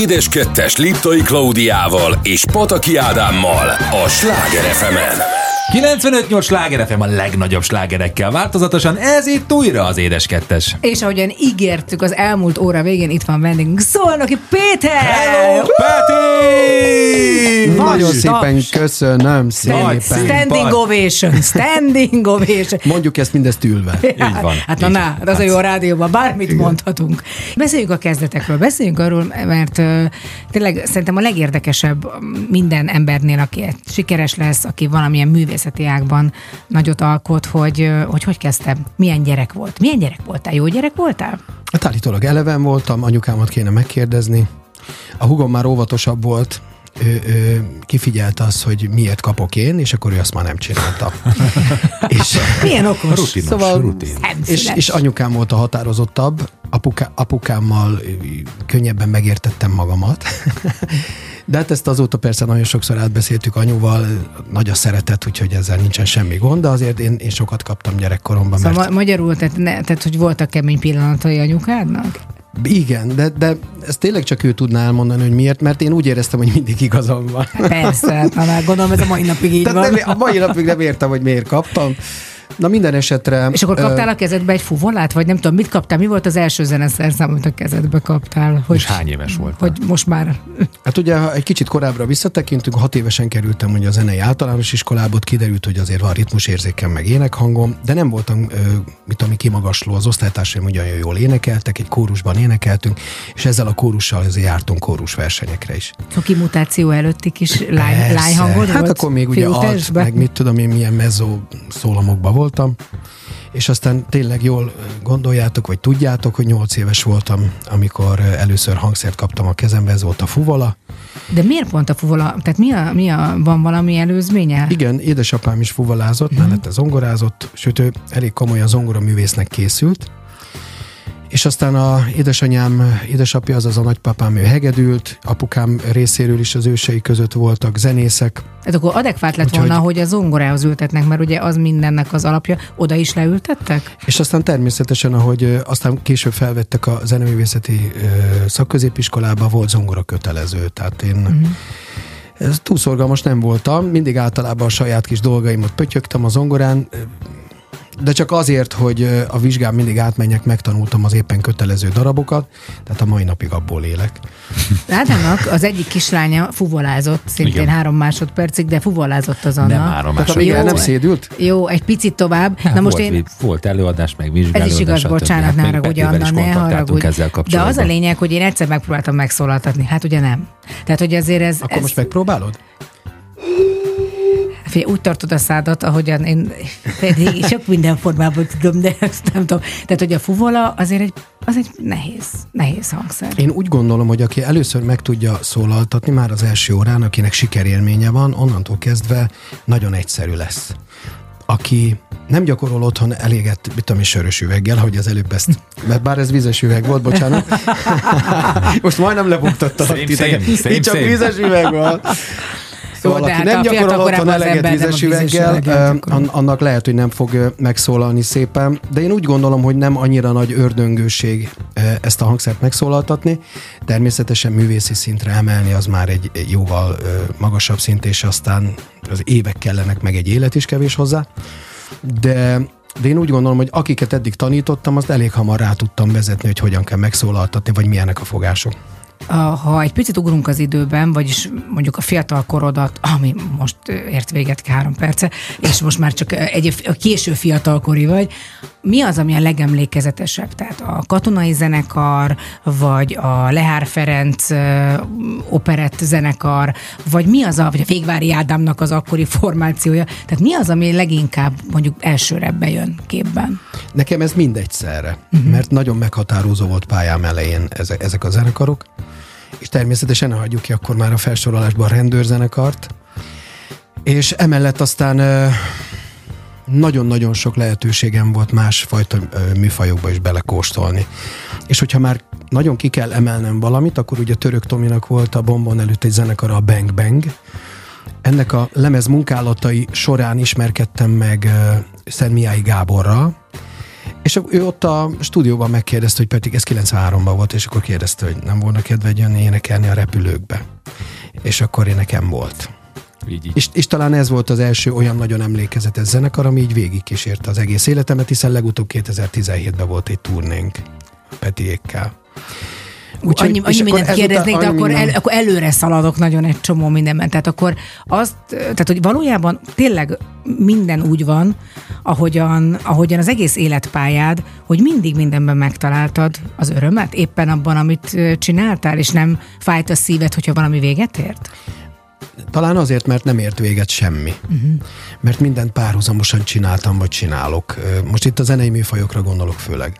Édes Kettes Liptai Klaudiával és Pataki Ádámmal a Sláger fm 95-8 sláger FM a legnagyobb slágerekkel változatosan, ez itt újra az Édes Kettes. És ahogyan ígértük az elmúlt óra végén, itt van vendégünk Szolnoki Péter! Hello, Peti! Nagyon szépen taps. köszönöm szépen. Standing ovation, standing ovation. Mondjuk ezt mindezt ülve. Így van. Hát na, van. az a jó a rádióban, bármit mondhatunk. Beszéljünk a kezdetekről, beszéljünk arról, mert uh, tényleg szerintem a legérdekesebb minden embernél, aki sikeres lesz, aki valamilyen művészeti ágban nagyot alkot, hogy hogy, hogy kezdtem, milyen gyerek volt. Milyen gyerek voltál? Jó gyerek voltál? Hát állítólag eleven voltam, anyukámat kéne megkérdezni. A hugom már óvatosabb volt, ő, ő kifigyelte azt, hogy miért kapok én, és akkor ő azt már nem csinálta. és, Milyen okos. Rutinos, Szóval- rutin. és, és anyukám volt a határozottabb, apuká, apukámmal könnyebben megértettem magamat. De hát ezt azóta persze nagyon sokszor átbeszéltük anyuval, nagy a szeretet, úgyhogy ezzel nincsen semmi gond, de azért én, én sokat kaptam gyerekkoromban, Szóval mert ma- magyarul, tehát, ne, tehát hogy voltak kemény pillanatai anyukádnak? Igen, de, de ezt tényleg csak ő tudná elmondani, hogy miért, mert én úgy éreztem, hogy mindig igazam van. Persze, hát, gondolom ez a mai napig így van. Tehát nem, a mai napig nem értem, hogy miért kaptam. Na minden esetre... És akkor ö, kaptál a kezedbe egy fuvolát, vagy nem tudom, mit kaptál? Mi volt az első zeneszerszám, amit a kezedbe kaptál? Hogy, És hány éves volt? Hogy most már... Hát ugye, ha egy kicsit korábbra visszatekintünk, hat évesen kerültem ugye a zenei általános iskolába, ott kiderült, hogy azért van ritmusérzékem, meg énekhangom, de nem voltam, ö, mit tudom, kimagasló, az osztálytársaim ugyan jól énekeltek, egy kórusban énekeltünk, és ezzel a kórussal azért jártunk kórus versenyekre is. Cuki mutáció előtti kis lány, Persze. lányhangod Hát volt? akkor még ugye alt, meg mit tudom én, milyen mezzó szólamokban voltam, és aztán tényleg jól gondoljátok, vagy tudjátok, hogy nyolc éves voltam, amikor először hangszert kaptam a kezembe, ez volt a fuvola. De miért pont a fuvola? Tehát mi a, mi a, van valami előzménye? Igen, édesapám is fuvolázott, mm-hmm. mellette zongorázott, sőt ő elég komolyan zongoraművésznek készült, és aztán a édesanyám, édesapja, azaz a nagypapám, ő hegedült, apukám részéről is az ősei között voltak zenészek, Hát akkor adekvát lett Úgyhogy- volna, hogy a zongorához ültetnek, mert ugye az mindennek az alapja. Oda is leültettek? És aztán természetesen, ahogy aztán később felvettek a zeneművészeti szakközépiskolába, volt zongora kötelező. Tehát én mm. ez túl szorgalmas nem voltam, mindig általában a saját kis dolgaimat pötyögtem a zongorán, de csak azért, hogy a vizsgán mindig átmenjek, megtanultam az éppen kötelező darabokat, tehát a mai napig abból élek. Ádámnak az egyik kislánya fuvolázott, szintén Igen. három másodpercig, de fuvolázott az Anna. Nem három Tehát a másodperc. végén Jó. nem szédült? Jó, egy picit tovább. Hát Na most volt, én, volt előadás, meg Ez vizsgálódás. is igaz, stb. bocsánat, Hát ne haragudj, Anna, ne haragudj. De az a lényeg, hogy én egyszer megpróbáltam megszólaltatni. Hát ugye nem. Tehát, hogy azért ez... Akkor ez, most megpróbálod? Figyelj, úgy tartod a szádat, ahogyan én pedig sok minden formában tudom, de ezt nem tudom. Tehát, hogy a fuvola azért egy, az egy nehéz, nehéz hangszer. Én úgy gondolom, hogy aki először meg tudja szólaltatni már az első órán, akinek sikerélménye van, onnantól kezdve nagyon egyszerű lesz. Aki nem gyakorol otthon eléget, mit tudom, én, sörös üveggel, hogy az előbb ezt, mert bár ez vizes üveg volt, bocsánat. Most majdnem lebuktattalak titeket. Itt csak vizes üveg van. Szóval, Jó, aki hát nem gyakorol otthon eleget vizes üveggel, annak lehet, hogy nem fog megszólalni szépen, de én úgy gondolom, hogy nem annyira nagy ördöngőség ö, ezt a hangszert megszólaltatni. Természetesen művészi szintre emelni az már egy jóval ö, magasabb szint, és aztán az évek kellenek, meg egy élet is kevés hozzá. De de én úgy gondolom, hogy akiket eddig tanítottam, azt elég hamar rá tudtam vezetni, hogy hogyan kell megszólaltatni, vagy milyenek a fogások. Ha egy picit ugrunk az időben, vagyis mondjuk a fiatal korodat, ami most ért véget három perce, és most már csak egy a késő fiatalkori vagy, mi az, ami a legemlékezetesebb? Tehát a katonai zenekar, vagy a Lehár Ferenc operett zenekar, vagy mi az a, vagy a Végvári Ádámnak az akkori formációja? Tehát mi az, ami leginkább mondjuk elsőre bejön képben? Nekem ez mindegyszerre, uh-huh. mert nagyon meghatározó volt pályám elején ezek, ezek a zenekarok, és természetesen ne hagyjuk ki akkor már a felsorolásban a rendőrzenekart, és emellett aztán nagyon-nagyon sok lehetőségem volt másfajta műfajokba is belekóstolni. És hogyha már nagyon ki kell emelnem valamit, akkor ugye Török Tominak volt a Bombon előtt egy zenekara, a Bang Bang. Ennek a lemez munkálatai során ismerkedtem meg ö, Szentmiályi Gáborral, és ő ott a stúdióban megkérdezte, hogy Petik, ez 93-ban volt, és akkor kérdezte, hogy nem volna kedved jönni énekelni a repülőkbe. És akkor én nekem volt. Így, így. És, és talán ez volt az első olyan nagyon emlékezetes zenekar, ami így végigkísérte az egész életemet, hiszen legutóbb 2017-ben volt egy turnénk Petiékkel. Úgyhogy, annyi, annyi mindent kérdeznék, de akkor, el, minden- akkor előre szaladok nagyon egy csomó mindenben. Tehát akkor azt, tehát hogy valójában tényleg minden úgy van, ahogyan, ahogyan az egész életpályád, hogy mindig mindenben megtaláltad az örömet, éppen abban, amit csináltál, és nem fájt a szíved, hogyha valami véget ért? Talán azért, mert nem ért véget semmi. Uh-huh. Mert mindent párhuzamosan csináltam, vagy csinálok. Most itt a zenei műfajokra gondolok főleg.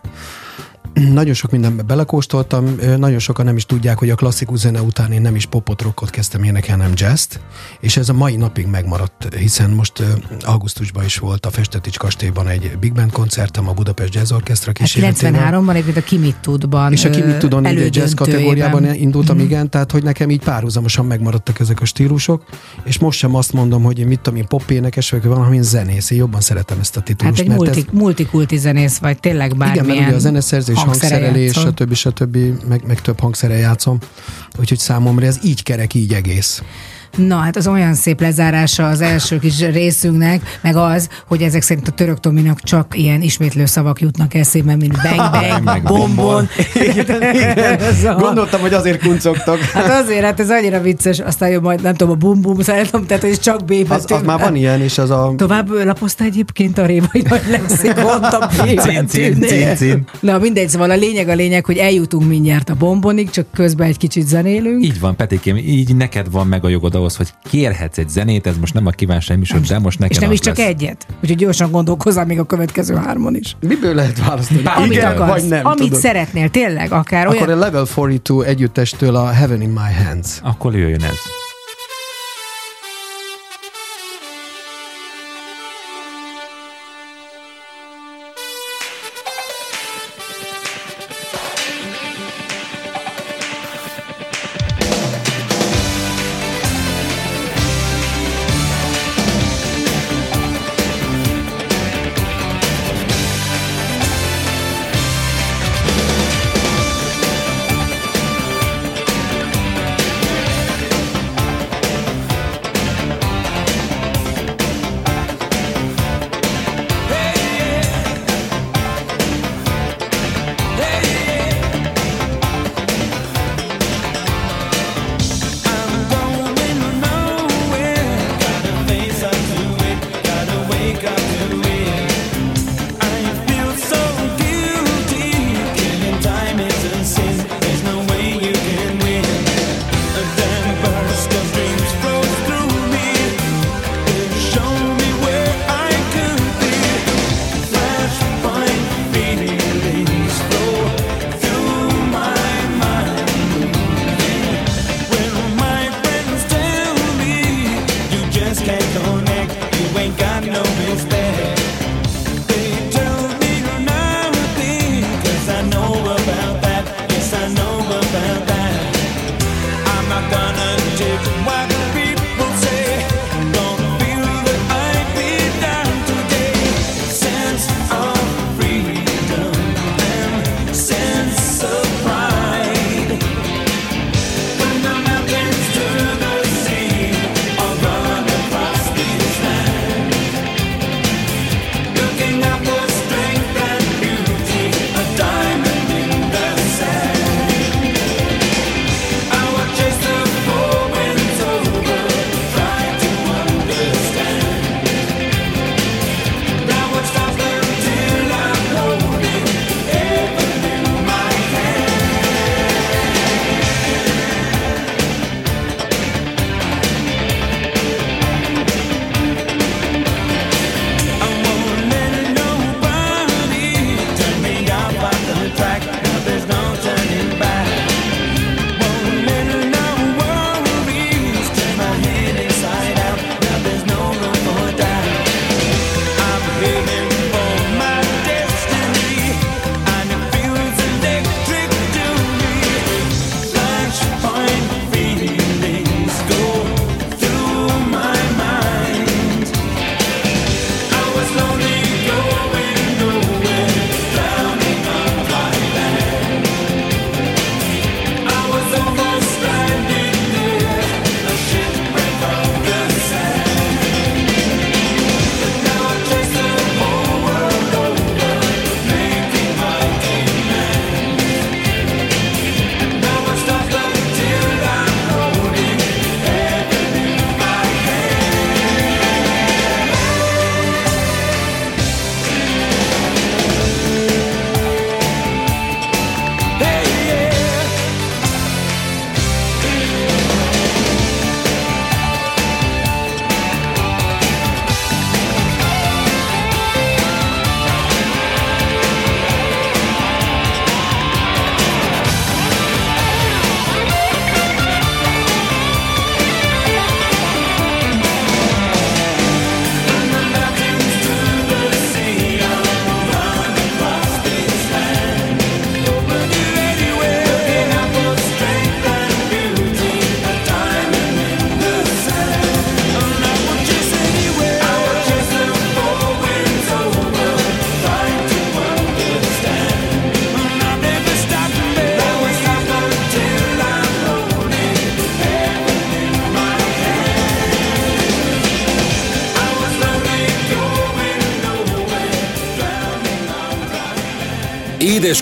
Nagyon sok mindenbe belekóstoltam, nagyon sokan nem is tudják, hogy a klasszikus zene után én nem is popot, rockot kezdtem énekelni, hanem jazz és ez a mai napig megmaradt, hiszen most augusztusban is volt a Festetics kastélyban egy Big Band koncertem a Budapest Jazz Orchestra Hát kíséretében. 93-ban egyébként a Ki mit tudban És aki mit tudom, így egy jazz kategóriában indultam, mm-hmm. igen, tehát hogy nekem így párhuzamosan megmaradtak ezek a stílusok, és most sem azt mondom, hogy én mit tudom, én pop énekes vagyok, van, én zenész, én jobban szeretem ezt a titulust. Hát egy mert multi, multikulti zenész vagy, tényleg ez, bármilyen igen, mert ugye a zeneszerzés, hangszerelés, stb. stb. Meg, meg több hangszeren játszom. Úgyhogy számomra ez így kerek, így egész. Na, hát az olyan szép lezárása az első kis részünknek, meg az, hogy ezek szerint a török Tominak csak ilyen ismétlő szavak jutnak eszébe, mint bang, bang, Meg bombon. Ez a- Gondoltam, hogy azért kuncogtak. Hát azért, hát ez annyira vicces, aztán jön majd, nem tudom, a bum bum szeretem, tehát hogy ez csak B Az, az már van ilyen, és az a... Tovább lapozta egyébként a rév, hogy majd lesz egy mondtam Cin, cin, cin, cin. Na mindegy, szóval a lényeg a lényeg, hogy eljutunk mindjárt a bombonig, csak közben egy kicsit zenélünk. Így van, Petikém, így neked van meg a jogod ahhoz, hogy kérhetsz egy zenét, ez most nem a kívánság műsor, de most neked És nem is csak lesz. egyet. Úgyhogy gyorsan gondolkozzál még a következő hármon is. Miből lehet választani? Amit Igen, akarsz, vagy nem, amit tudod. szeretnél, tényleg, akár Akkor olyan... a Level 42 együttestől a Heaven in My Hands. Akkor jöjjön ez.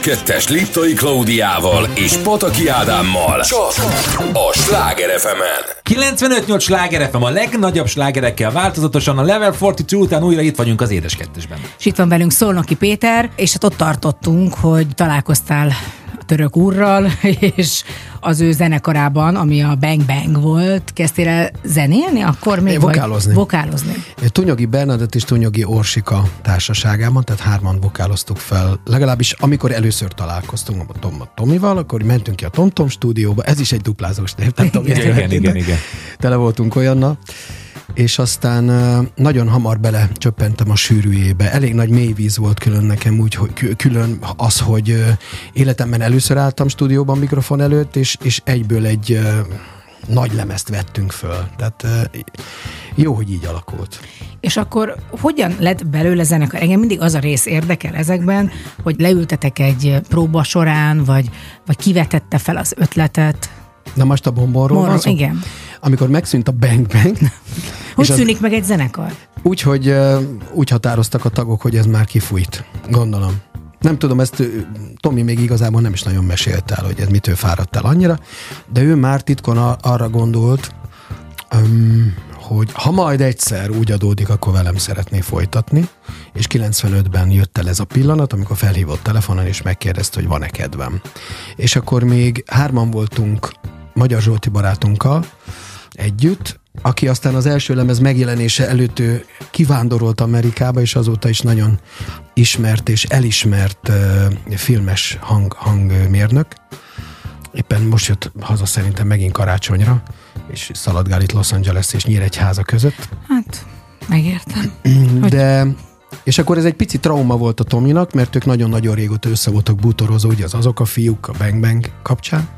2-es Liptai Klaudiával és Pataki Ádámmal. Csak a Sláger fm 95-8 Sláger FM a legnagyobb slágerekkel változatosan a Level 42 után újra itt vagyunk az Édes Kettesben. És itt van velünk Szolnoki Péter, és hát ott tartottunk, hogy találkoztál török úrral, és az ő zenekarában, ami a Bang Bang volt, kezdtél el zenélni, akkor még? Én vagy- vokálozni. Vokálozni. Tunyogi Bernadett és Tunyogi Orsika társaságában, tehát hárman vokáloztuk fel. Legalábbis amikor először találkoztunk a, Tom, a Tomival, akkor mentünk ki a TomTom stúdióba, ez is egy duplázós név, tehát Tomi, Igen, igen, igen, igen. Tele voltunk olyannal. És aztán nagyon hamar bele csöppentem a sűrűjébe. Elég nagy mélyvíz volt külön nekem, úgy, hogy kü- külön az, hogy életemben először álltam stúdióban mikrofon előtt, és, és egyből egy nagy lemezt vettünk föl. Tehát jó, hogy így alakult. És akkor hogyan lett belőle zenekar? Engem mindig az a rész érdekel ezekben, hogy leültetek egy próba során, vagy, vagy kivetette fel az ötletet. Na most a bombonról van szó? igen. Amikor megszűnt a Bang Bang, Hogy És az- szűnik meg egy zenekar? úgy, hogy úgy határoztak a tagok, hogy ez már kifújt. Gondolom. Nem tudom, ezt Tomi még igazából nem is nagyon mesélt el, hogy ez mitől fáradt el annyira, de ő már titkon arra gondolt, öm, hogy ha majd egyszer úgy adódik, akkor velem szeretné folytatni, és 95-ben jött el ez a pillanat, amikor felhívott telefonon, és megkérdezte, hogy van-e kedvem. És akkor még hárman voltunk Magyar Zsolti barátunkkal együtt, aki aztán az első lemez megjelenése előtt ő kivándorolt Amerikába, és azóta is nagyon ismert és elismert uh, filmes hang, hangmérnök. Éppen most jött haza szerintem megint karácsonyra, és szaladgál itt Los Angeles és Nyíregyháza között. Hát, megértem. De és akkor ez egy pici trauma volt a Tominak, mert ők nagyon-nagyon régóta össze voltak bútorozó, ugye az azok a fiúk a Bang Bang kapcsán.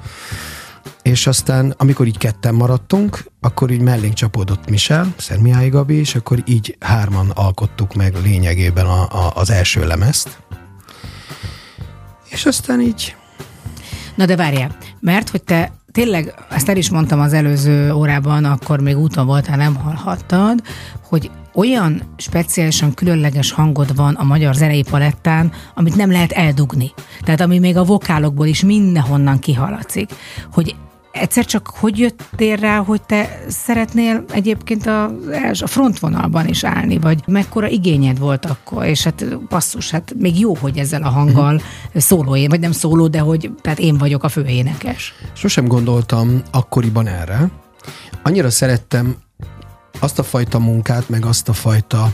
És aztán, amikor így ketten maradtunk, akkor így mellénk csapódott Michel, Szermiái Gabi, és akkor így hárman alkottuk meg lényegében a, a, az első lemezt. És aztán így Na de várjál, mert hogy te tényleg, ezt el is mondtam az előző órában, akkor még úton voltál, nem hallhattad, hogy olyan speciálisan különleges hangod van a magyar zenei palettán, amit nem lehet eldugni. Tehát ami még a vokálokból is mindenhonnan kihaladszik. Hogy egyszer csak hogy jöttél rá, hogy te szeretnél egyébként a, a frontvonalban is állni, vagy mekkora igényed volt akkor, és hát basszus, hát még jó, hogy ezzel a hanggal szóló én, vagy nem szóló, de hogy tehát én vagyok a főénekes. Sosem gondoltam akkoriban erre. Annyira szerettem azt a fajta munkát, meg azt a fajta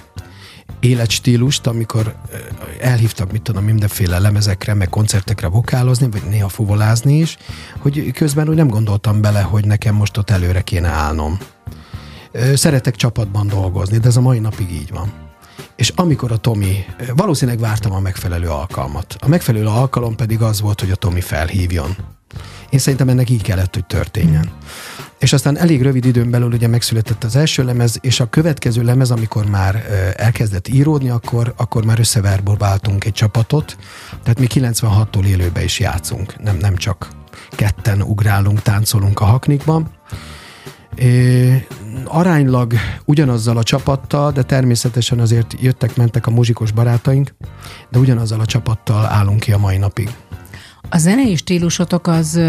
életstílust, amikor ö, elhívtak, mit tudom, mindenféle lemezekre, meg koncertekre vokálozni, vagy néha fuvolázni is, hogy közben úgy nem gondoltam bele, hogy nekem most ott előre kéne állnom. Ö, Szeretek csapatban dolgozni, de ez a mai napig így van. És amikor a Tomi, valószínűleg vártam a megfelelő alkalmat. A megfelelő alkalom pedig az volt, hogy a Tomi felhívjon. Én szerintem ennek így kellett, hogy történjen. És aztán elég rövid időn belül ugye megszületett az első lemez, és a következő lemez, amikor már elkezdett íródni, akkor, akkor már összeverbáltunk egy csapatot, tehát mi 96-tól élőbe is játszunk, nem, nem csak ketten ugrálunk, táncolunk a haknikban. É, aránylag ugyanazzal a csapattal, de természetesen azért jöttek-mentek a muzsikos barátaink, de ugyanazzal a csapattal állunk ki a mai napig. A zenei stílusotok az,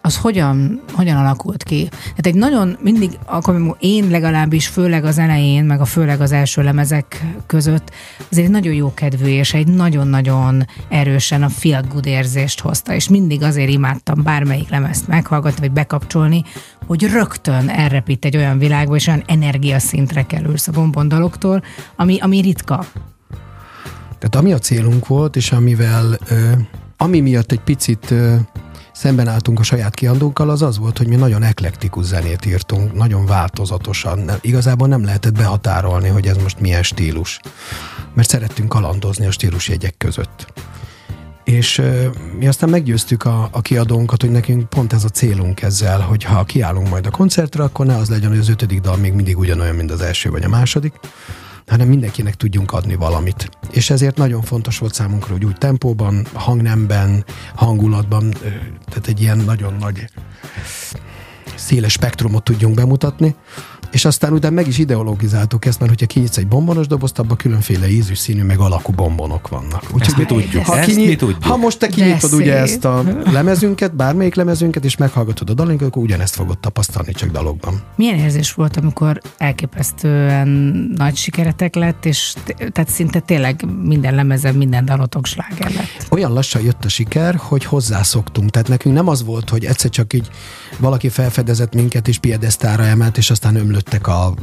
az hogyan, hogyan alakult ki? Tehát egy nagyon mindig, akkor én legalábbis, főleg az elején, meg a főleg az első lemezek között, azért egy nagyon jó kedvű, és egy nagyon-nagyon erősen a feel good érzést hozta, és mindig azért imádtam bármelyik lemezt meghallgatni, vagy bekapcsolni, hogy rögtön elrepít egy olyan világba, és olyan energiaszintre kerülsz a bombondaloktól, ami, ami ritka. Tehát ami a célunk volt, és amivel, ami miatt egy picit szemben álltunk a saját kiadónkkal, az az volt, hogy mi nagyon eklektikus zenét írtunk, nagyon változatosan. Igazából nem lehetett behatárolni, hogy ez most milyen stílus. Mert szerettünk kalandozni a stílusjegyek között. És ö, mi aztán meggyőztük a, a kiadónkat, hogy nekünk pont ez a célunk ezzel, hogy ha kiállunk majd a koncertre, akkor ne az legyen, hogy az ötödik dal még mindig ugyanolyan, mint az első vagy a második, hanem mindenkinek tudjunk adni valamit. És ezért nagyon fontos volt számunkra, hogy úgy tempóban, hangnemben, hangulatban, tehát egy ilyen nagyon nagy széles spektrumot tudjunk bemutatni, És aztán utána meg is ideologizáltuk ezt, mert hogyha kinyitsz egy bombonos dobozt, abban különféle ízű, színű, meg alakú bombonok vannak. Ezt mi tudjuk. Ha, kinyit, mi tudjuk. ha most te kinyitod ugye ezt a lemezünket, bármelyik lemezünket, és meghallgatod a dalunkat, akkor ugyanezt fogod tapasztalni, csak dalokban. Milyen érzés volt, amikor elképesztően nagy sikeretek lett, és tehát szinte tényleg minden lemezen, minden dalotok sláger lett. olyan lassan jött a siker, hogy hozzászoktunk. Tehát nekünk nem az volt, hogy egyszer csak így valaki felfedezett minket, és piedesztára emelt, és aztán ömlöttek a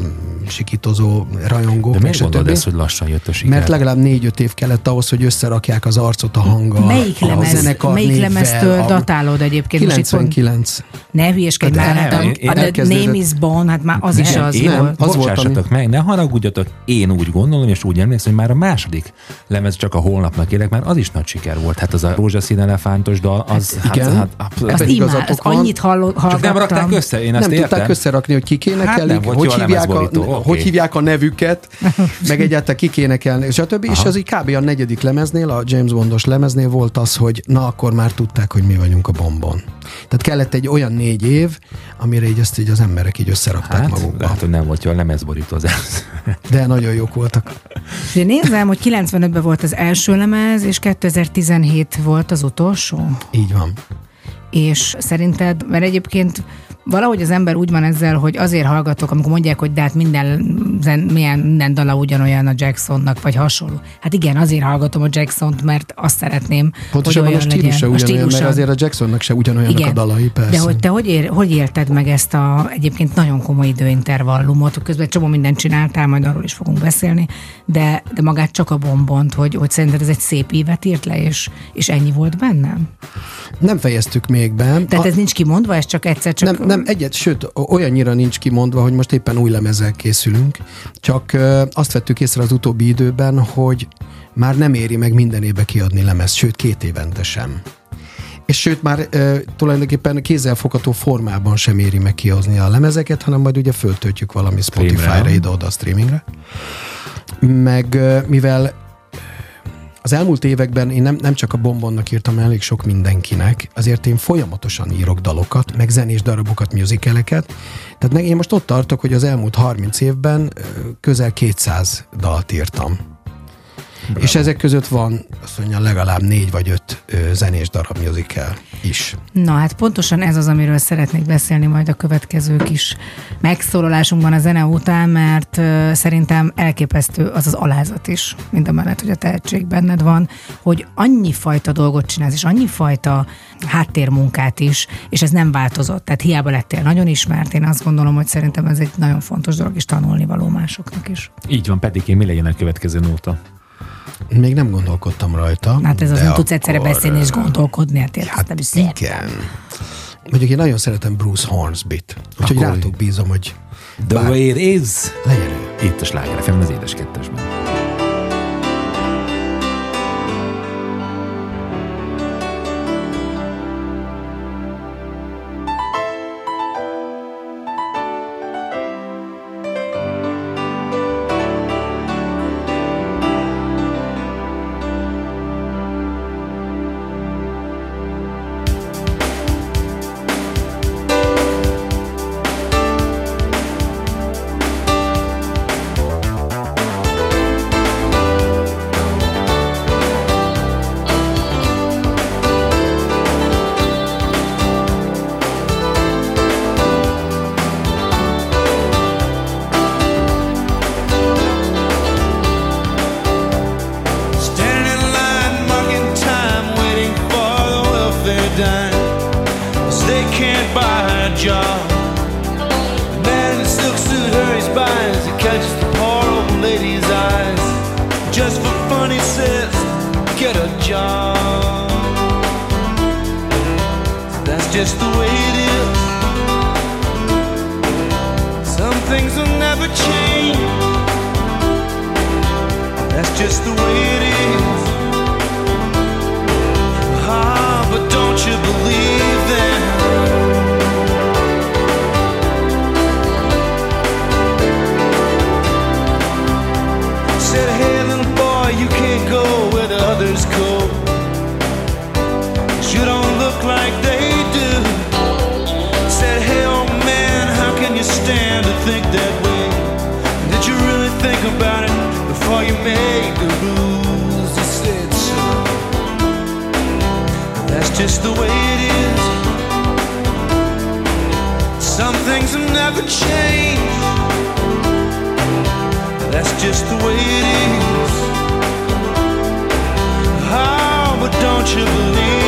sikítozó rajongók. De miért gondolod ezt, hogy lassan jött a siker? Mert legalább négy-öt év kellett ahhoz, hogy összerakják az arcot a hanggal. Melyik, a lemez, zenekar melyik névvel, lemeztől a- datálod egyébként? Most itt pont- 99. Ne hülyeskedj Hát már, hát a, én a The elkezdődött- Name is Bone, hát már az is Nem, az én nem, volt. az volt, Bocsássatok meg, ne haragudjatok, én úgy gondolom, és úgy emlékszem, hogy már a második lemez csak a holnapnak élek, már az is nagy siker volt. Hát az a rózsaszín elefántos dal, az Hát igen. Hát, hát, igazatok imád, azt van. annyit halló, csak nem hallgattam. rakták össze, én azt nem értem. tudták összerakni, hogy kik énekelik, Hát nem hogy, a hívják a, oké. hogy hívják a nevüket, meg egyáltalán kik énekelni, stb. És az így kb. a negyedik lemeznél, a James Bondos lemeznél volt az, hogy na akkor már tudták, hogy mi vagyunk a bombon. Tehát kellett egy olyan négy év, amire így ezt így az emberek így összerakták Hát, magukba. lehet, hogy nem volt jó a lemezborító az előző. De nagyon jók voltak. Én nézem, hogy 95-ben volt az első lemez, és 2017 volt az utolsó. Így van. És szerinted, mert egyébként valahogy az ember úgy van ezzel, hogy azért hallgatok, amikor mondják, hogy de hát minden, zen, milyen, minden dala ugyanolyan a Jacksonnak, vagy hasonló. Hát igen, azért hallgatom a Jacksont, mert azt szeretném, Pontosabban hogy a olyan stílusa legyen. ugyanolyan, mert azért a Jacksonnak se ugyanolyanak a dalai, persze. De hogy te hogy, ér, hogy élted meg ezt a egyébként nagyon komoly időintervallumot, közben csomó mindent csináltál, majd arról is fogunk beszélni, de, de magát csak a bombont, hogy, hogy szerinted ez egy szép évet írt le, és, és ennyi volt bennem? Nem fejeztük még be. Tehát A- ez nincs kimondva, ez csak egyszer csak... Nem, nem egyet, sőt, olyannyira nincs kimondva, hogy most éppen új lemezzel készülünk, csak azt vettük észre az utóbbi időben, hogy már nem éri meg minden évbe kiadni lemez, sőt két évente sem. És sőt, már ö, tulajdonképpen kézzelfogható formában sem éri meg kihozni a lemezeket, hanem majd ugye föltöltjük valami Spotify-ra, ide-oda a streamingre. Meg mivel az elmúlt években én nem, nem csak a Bombonnak írtam elég sok mindenkinek, azért én folyamatosan írok dalokat, meg zenés darabokat, musicaleket. Tehát én most ott tartok, hogy az elmúlt 30 évben közel 200 dalt írtam. Bravo. És ezek között van, azt mondja, legalább négy vagy öt zenés darab musical is. Na hát pontosan ez az, amiről szeretnék beszélni majd a következő kis megszólalásunkban a zene után, mert szerintem elképesztő az az alázat is, mind a mellett, hogy a tehetség benned van, hogy annyi fajta dolgot csinálsz, és annyi fajta háttérmunkát is, és ez nem változott. Tehát hiába lettél nagyon ismert, én azt gondolom, hogy szerintem ez egy nagyon fontos dolog, és tanulni való másoknak is. Így van, pedig én mi legyen a következő nóta? Még nem gondolkodtam rajta. Hát ez az de nem tudsz egyszerre akkor, beszélni és gondolkodni, hát érted, Hát nem is igen. Mondjuk én nagyon szeretem Bruce Hornsby-t. Úgyhogy Akkor- rátok bízom, hogy The Bár- way it is. legyen ő. Itt a Sláger FM, az édes kettesben. Just the way it is. Ah, but don't you believe them? Just the way it is. Some things will never change. That's just the way it is. Oh, but don't you believe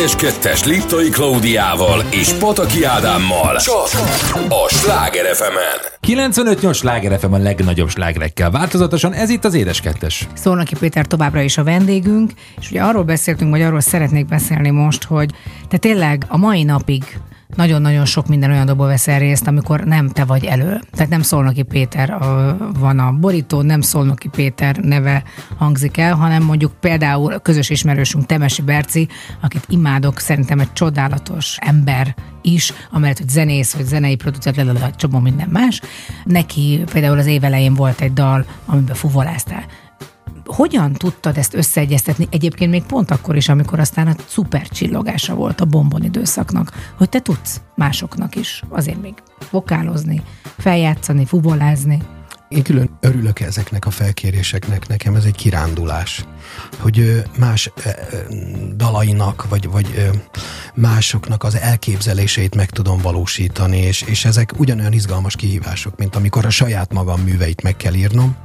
Édes Kettes Liptai Klaudiával és Pataki Ádámmal csak a Sláger fm 95-8 sláger FM a legnagyobb slágerekkel. Változatosan ez itt az Édes Kettes. Szolnoki Péter továbbra is a vendégünk, és ugye arról beszéltünk, vagy arról szeretnék beszélni most, hogy te tényleg a mai napig nagyon-nagyon sok minden olyan dobból veszel részt, amikor nem te vagy elő. Tehát nem Szolnoki Péter a, van a borító, nem Szolnoki Péter neve hangzik el, hanem mondjuk például közös ismerősünk Temesi Berci, akit imádok, szerintem egy csodálatos ember is, amellett, hogy zenész, hogy zenei producer, egy csomó minden más. Neki például az év elején volt egy dal, amiben fuvoláztál hogyan tudtad ezt összeegyeztetni? Egyébként még pont akkor is, amikor aztán a szuper csillogása volt a bombon időszaknak, hogy te tudsz másoknak is azért még vokálozni, feljátszani, fubolázni. Én külön örülök ezeknek a felkéréseknek, nekem ez egy kirándulás, hogy más dalainak, vagy, vagy másoknak az elképzeléseit meg tudom valósítani, és, és ezek ugyanolyan izgalmas kihívások, mint amikor a saját magam műveit meg kell írnom.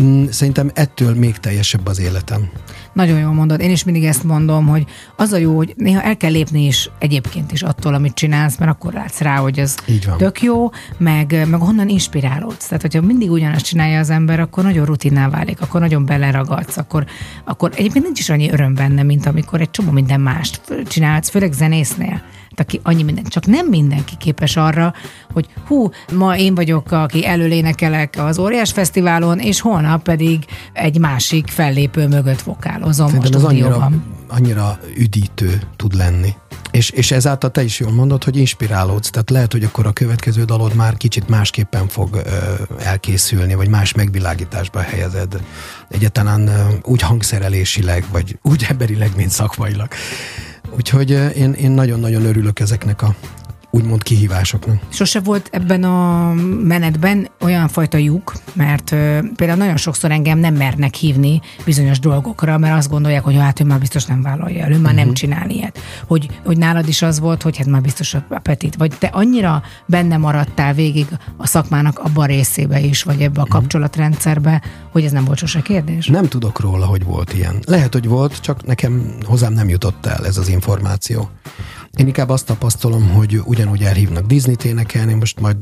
Mm, Szerintem ettől még teljesebb az életem. Nagyon jól mondod. Én is mindig ezt mondom, hogy az a jó, hogy néha el kell lépni is egyébként is attól, amit csinálsz, mert akkor látsz rá, hogy ez tök jó, meg, meg honnan inspirálódsz. Tehát, hogyha mindig ugyanazt csinálja az ember, akkor nagyon rutinná válik, akkor nagyon beleragadsz, akkor, akkor egyébként nincs is annyi öröm benne, mint amikor egy csomó minden mást csinálsz, főleg zenésznél. Aki annyi minden, csak nem mindenki képes arra, hogy hú, ma én vagyok, aki előlénekelek az Óriás Fesztiválon, és holnap pedig egy másik fellépő mögött vokálozom a Szerintem annyira, stúdióban. annyira üdítő tud lenni. És, és ezáltal te is jól mondod, hogy inspirálódsz. Tehát lehet, hogy akkor a következő dalod már kicsit másképpen fog ö, elkészülni, vagy más megvilágításba helyezed. Egyáltalán ö, úgy hangszerelésileg, vagy úgy emberileg, mint szakmailag. Úgyhogy én, én nagyon-nagyon örülök ezeknek a úgymond kihívásoknak. Sose volt ebben a menetben olyan fajta lyuk, mert ö, például nagyon sokszor engem nem mernek hívni bizonyos dolgokra, mert azt gondolják, hogy hát ő már biztos nem vállalja el, ő már Mhm. uh-huh. nem csinál ilyet. Hogy, hogy nálad is az volt, hogy hát már biztos a Petit, vagy te annyira benne maradtál végig a szakmának abban részébe is, vagy ebbe a Mhm. kapcsolatrendszerbe, hogy ez nem volt sose kérdés? Nem tudok róla, hogy volt ilyen. Lehet, hogy volt, csak nekem hozzám nem jutott el ez az információ. Én inkább azt tapasztalom, hogy ugyanúgy elhívnak Disney-t énekelni, most majd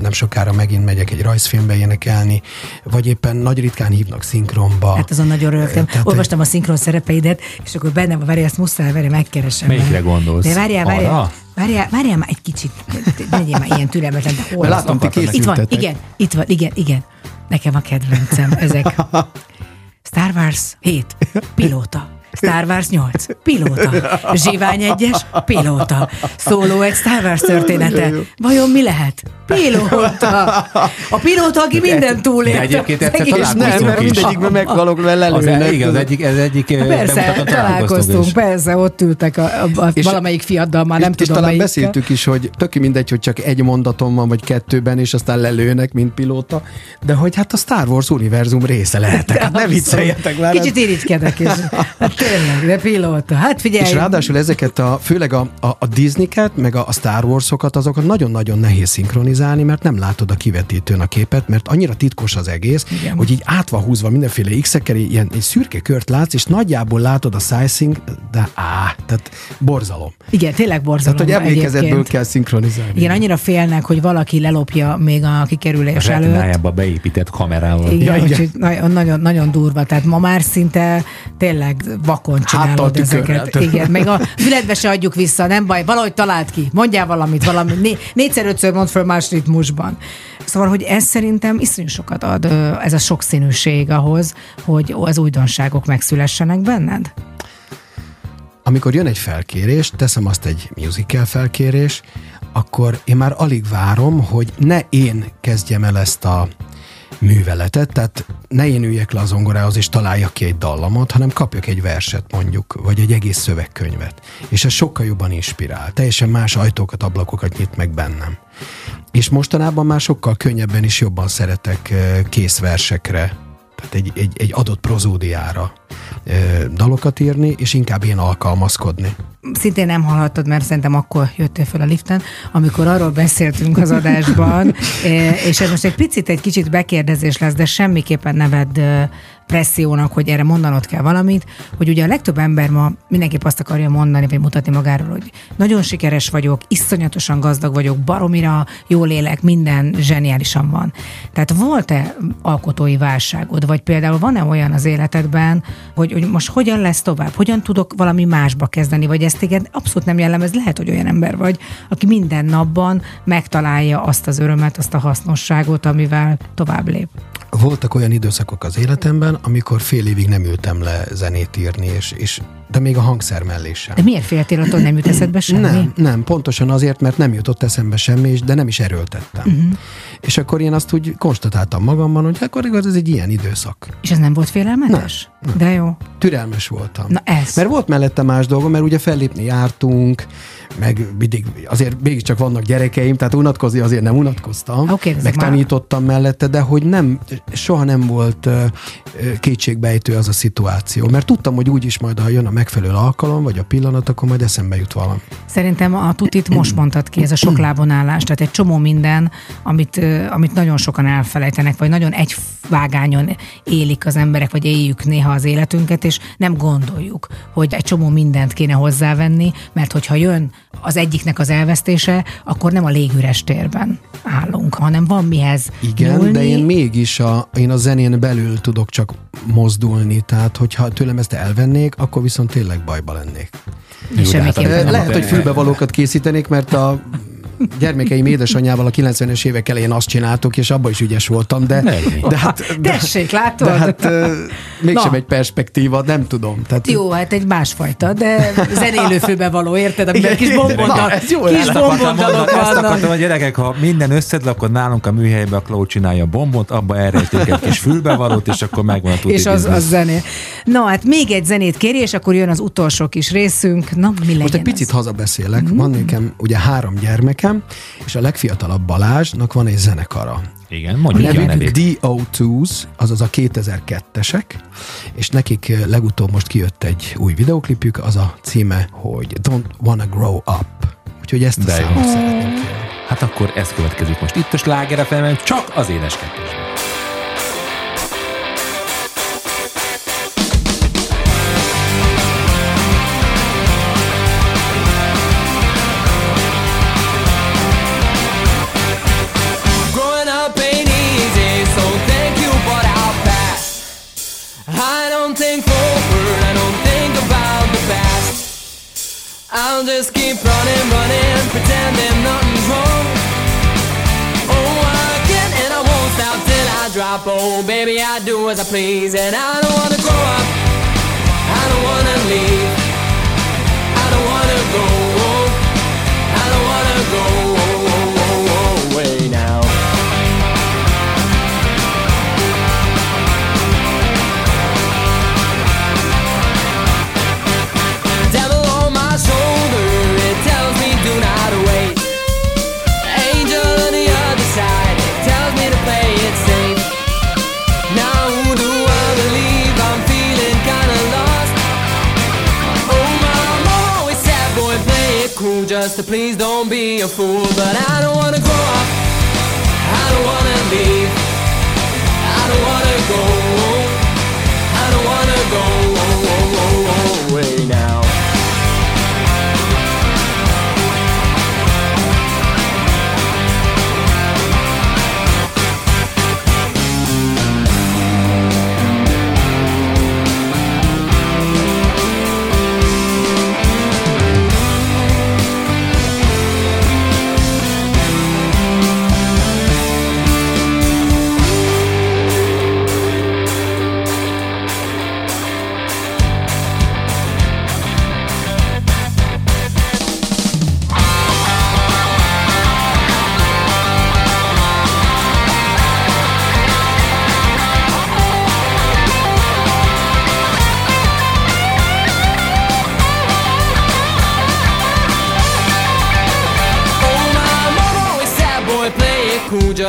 nem sokára megint megyek egy rajzfilmbe énekelni, vagy éppen nagy ritkán hívnak szinkronba. Hát azon nagyon rögtem. Olvastam a szinkron szerepeidet, és akkor bennem, várj, ezt muszáj, várj, megkeresem. Melyikre gondolsz? De várjál, várjál, Arra? várjál, várjál már egy kicsit, legyél már ilyen türelmetlen. de hol látom, ti Itt van, igen, itt van, igen, igen. Nekem a kedvencem ezek. Star Wars 7, pilóta. Star Wars 8, pilóta. Zsivány 1-es, pilóta. Szóló egy Star Wars története. Vajon mi lehet? Pilóta. A pilóta, aki mindent túlélt. De egyébként egyszer találkoztunk nem, mert is. mindegyikben meghalok, mert Az, lelőnek. igen, az egyik, ez egyik Persze, találkoztunk, persze, ott ültek a, a, a És- valamelyik fiaddal, már nem és, tudom és talán melyikkel. beszéltük is, hogy töki mindegy, hogy csak egy mondatom van, vagy kettőben, és aztán lelőnek, mint pilóta, de hogy hát a Star Wars univerzum része lehetek. Hát ne vicceljetek már. Kicsit irigykedek is. Hát tényleg, de pilóta. Hát figyelj. És ráadásul ezeket a, főleg a, a, a Disney-ket, meg a, a Star Wars-okat, azokat nagyon-nagyon nehéz szinkronizálni, mert nem látod a kivetítőn a képet, mert annyira titkos az egész, Igen. Hogy így át van húzva mindenféle x-ekkel, ilyen egy szürke kört látsz, és nagyjából látod a sizing, de á, tehát borzalom. Igen, tényleg borzalom Tehát, hogy emlékezetből egyébként. kell szinkronizálni. Igen, annyira félnek, hogy valaki lelopja még a kikerülés előtt. Retinájába beépített kamerával. Igen, Ja, igen. úgyhogy nagyon, nagyon, nagyon durva. Tehát ma már szinte tényleg vakon csinálod tükörrel. ezeket. Igen, még a füledbe se adjuk vissza, nem baj, valahogy talált ki. Mondjál valamit, valami, né, négyszer-ötször mond föl más ritmusban. Szóval, hogy ez szerintem iszonyú sokat ad, ez a sokszínűség ahhoz, hogy az újdonságok megszülessenek benned. amikor jön egy felkérés, teszem azt egy musical felkérés, akkor én már alig várom, hogy ne én kezdjem el ezt a műveletet, tehát ne én üljek le az zongorához és találjak ki egy dallamot, hanem kapjak egy verset mondjuk, vagy egy egész szövegkönyvet. És ez sokkal jobban inspirál. Teljesen más ajtókat, ablakokat nyit meg bennem. És mostanában már sokkal könnyebben és jobban szeretek eh, kész versekre, tehát egy, egy, egy adott prozódiára dalokat írni, és inkább én alkalmazkodni. szintén nem hallhattad, mert szerintem akkor jöttél fel a liften, amikor arról beszéltünk az adásban, és ez most egy picit, egy kicsit bekérdezés lesz, de semmiképpen ne vedd eh, pressziónak, hogy erre mondanod kell valamit, hogy ugye a legtöbb ember ma mindenképp azt akarja mondani, vagy mutatni magáról, hogy nagyon sikeres vagyok, iszonyatosan gazdag vagyok, baromira jól élek, minden zseniálisan van. Tehát volt-e alkotói válságod, vagy például van-e olyan az életedben, hogy, hogy most hogyan lesz tovább, hogyan tudok valami másba kezdeni, vagy ezt téged abszolút nem jellemez, lehet, hogy olyan ember vagy, aki minden napban megtalálja azt az örömet, azt a hasznosságot, amivel tovább lép. Voltak olyan időszakok az életemben, amikor fél évig nem ültem le zenét írni, és, és de még a hangszer mellé sem. De miért féltél attól, nem jut eszedbe semmi? Nem, nem, pontosan azért, mert nem jutott eszembe semmi, és, de nem is erőltettem. Uh-huh. És akkor én azt úgy konstatáltam magamban, hogy akkor igaz, ez egy ilyen időszak. És ez nem volt félelmetes? De jó. Türelmes voltam. Na ez. Mert volt mellette más dolgom, mert ugye fellépni jártunk, meg mindig, azért mégiscsak vannak gyerekeim, tehát unatkozni azért nem unatkoztam, Oké, ez meg már- mellette, de hogy nem, soha nem volt ö, kétségbejtő az a szituáció, mert tudtam, hogy úgyis majd, ha jön a megfelelő alkalom, vagy a pillanat, akkor majd eszembe jut valami. Szerintem a tutit most mondtad ki, ez a sok lábon állás, tehát egy csomó minden, amit, amit nagyon sokan elfelejtenek, vagy nagyon egy vágányon élik az emberek, vagy éljük néha az életünket, és nem gondoljuk, hogy egy csomó mindent kéne hozzávenni, mert hogyha jön az egyiknek az elvesztése, akkor nem a légüres térben állunk, hanem van mihez Igen, nyúlni. de én mégis a, én a zenén belül tudok csak mozdulni, tehát hogyha tőlem ezt elvennék, akkor viszont tényleg bajba lennék. Nem. Lehet, hogy fülbevalókat készítenék, mert a gyermekeim édesanyjával a 90-es évek elején azt csináltuk, és abban is ügyes voltam, de, Legyen. de hát, de, Tessék, látod? de hát ö, mégsem Na. egy perspektíva, nem tudom. Tehát, Jó, hát egy másfajta, de zenélő főbe való, érted? Amiben kis bombondal, kis bombondalok Azt akartam, hogy gyerekek, ha minden összedül, akkor nálunk a műhelyben a Claude csinálja a bombot, abba elrejtünk egy kis fülbevalót, és akkor megvan a és az, az zené. Na hát még egy zenét kéri, és akkor jön az utolsó kis részünk. Na, mi legyen Most egy picit hazabeszélek. Mm. Van nekem ugye három gyermekem, és a legfiatalabb Balázsnak van egy zenekara. Igen, mondjuk A a nevük nevét. DO2s, azaz a 2002-esek, és nekik eh, legutóbb most kijött egy új videoklipjük, az a címe, hogy Don't Wanna Grow Up. Úgyhogy ezt a De jó. számot szeretném kérni. Hát akkor ez következik most itt a Sláger csak az édes. I'll just keep running, running, pretending nothing's wrong. Oh, I can and I won't stop till I drop. Oh, baby, I do as I please, and I don't wanna grow up. I don't wanna leave. I don't wanna go. I don't wanna go just to please don't be a fool. But I don't wanna grow up, I don't wanna leave, I don't wanna go, I don't wanna go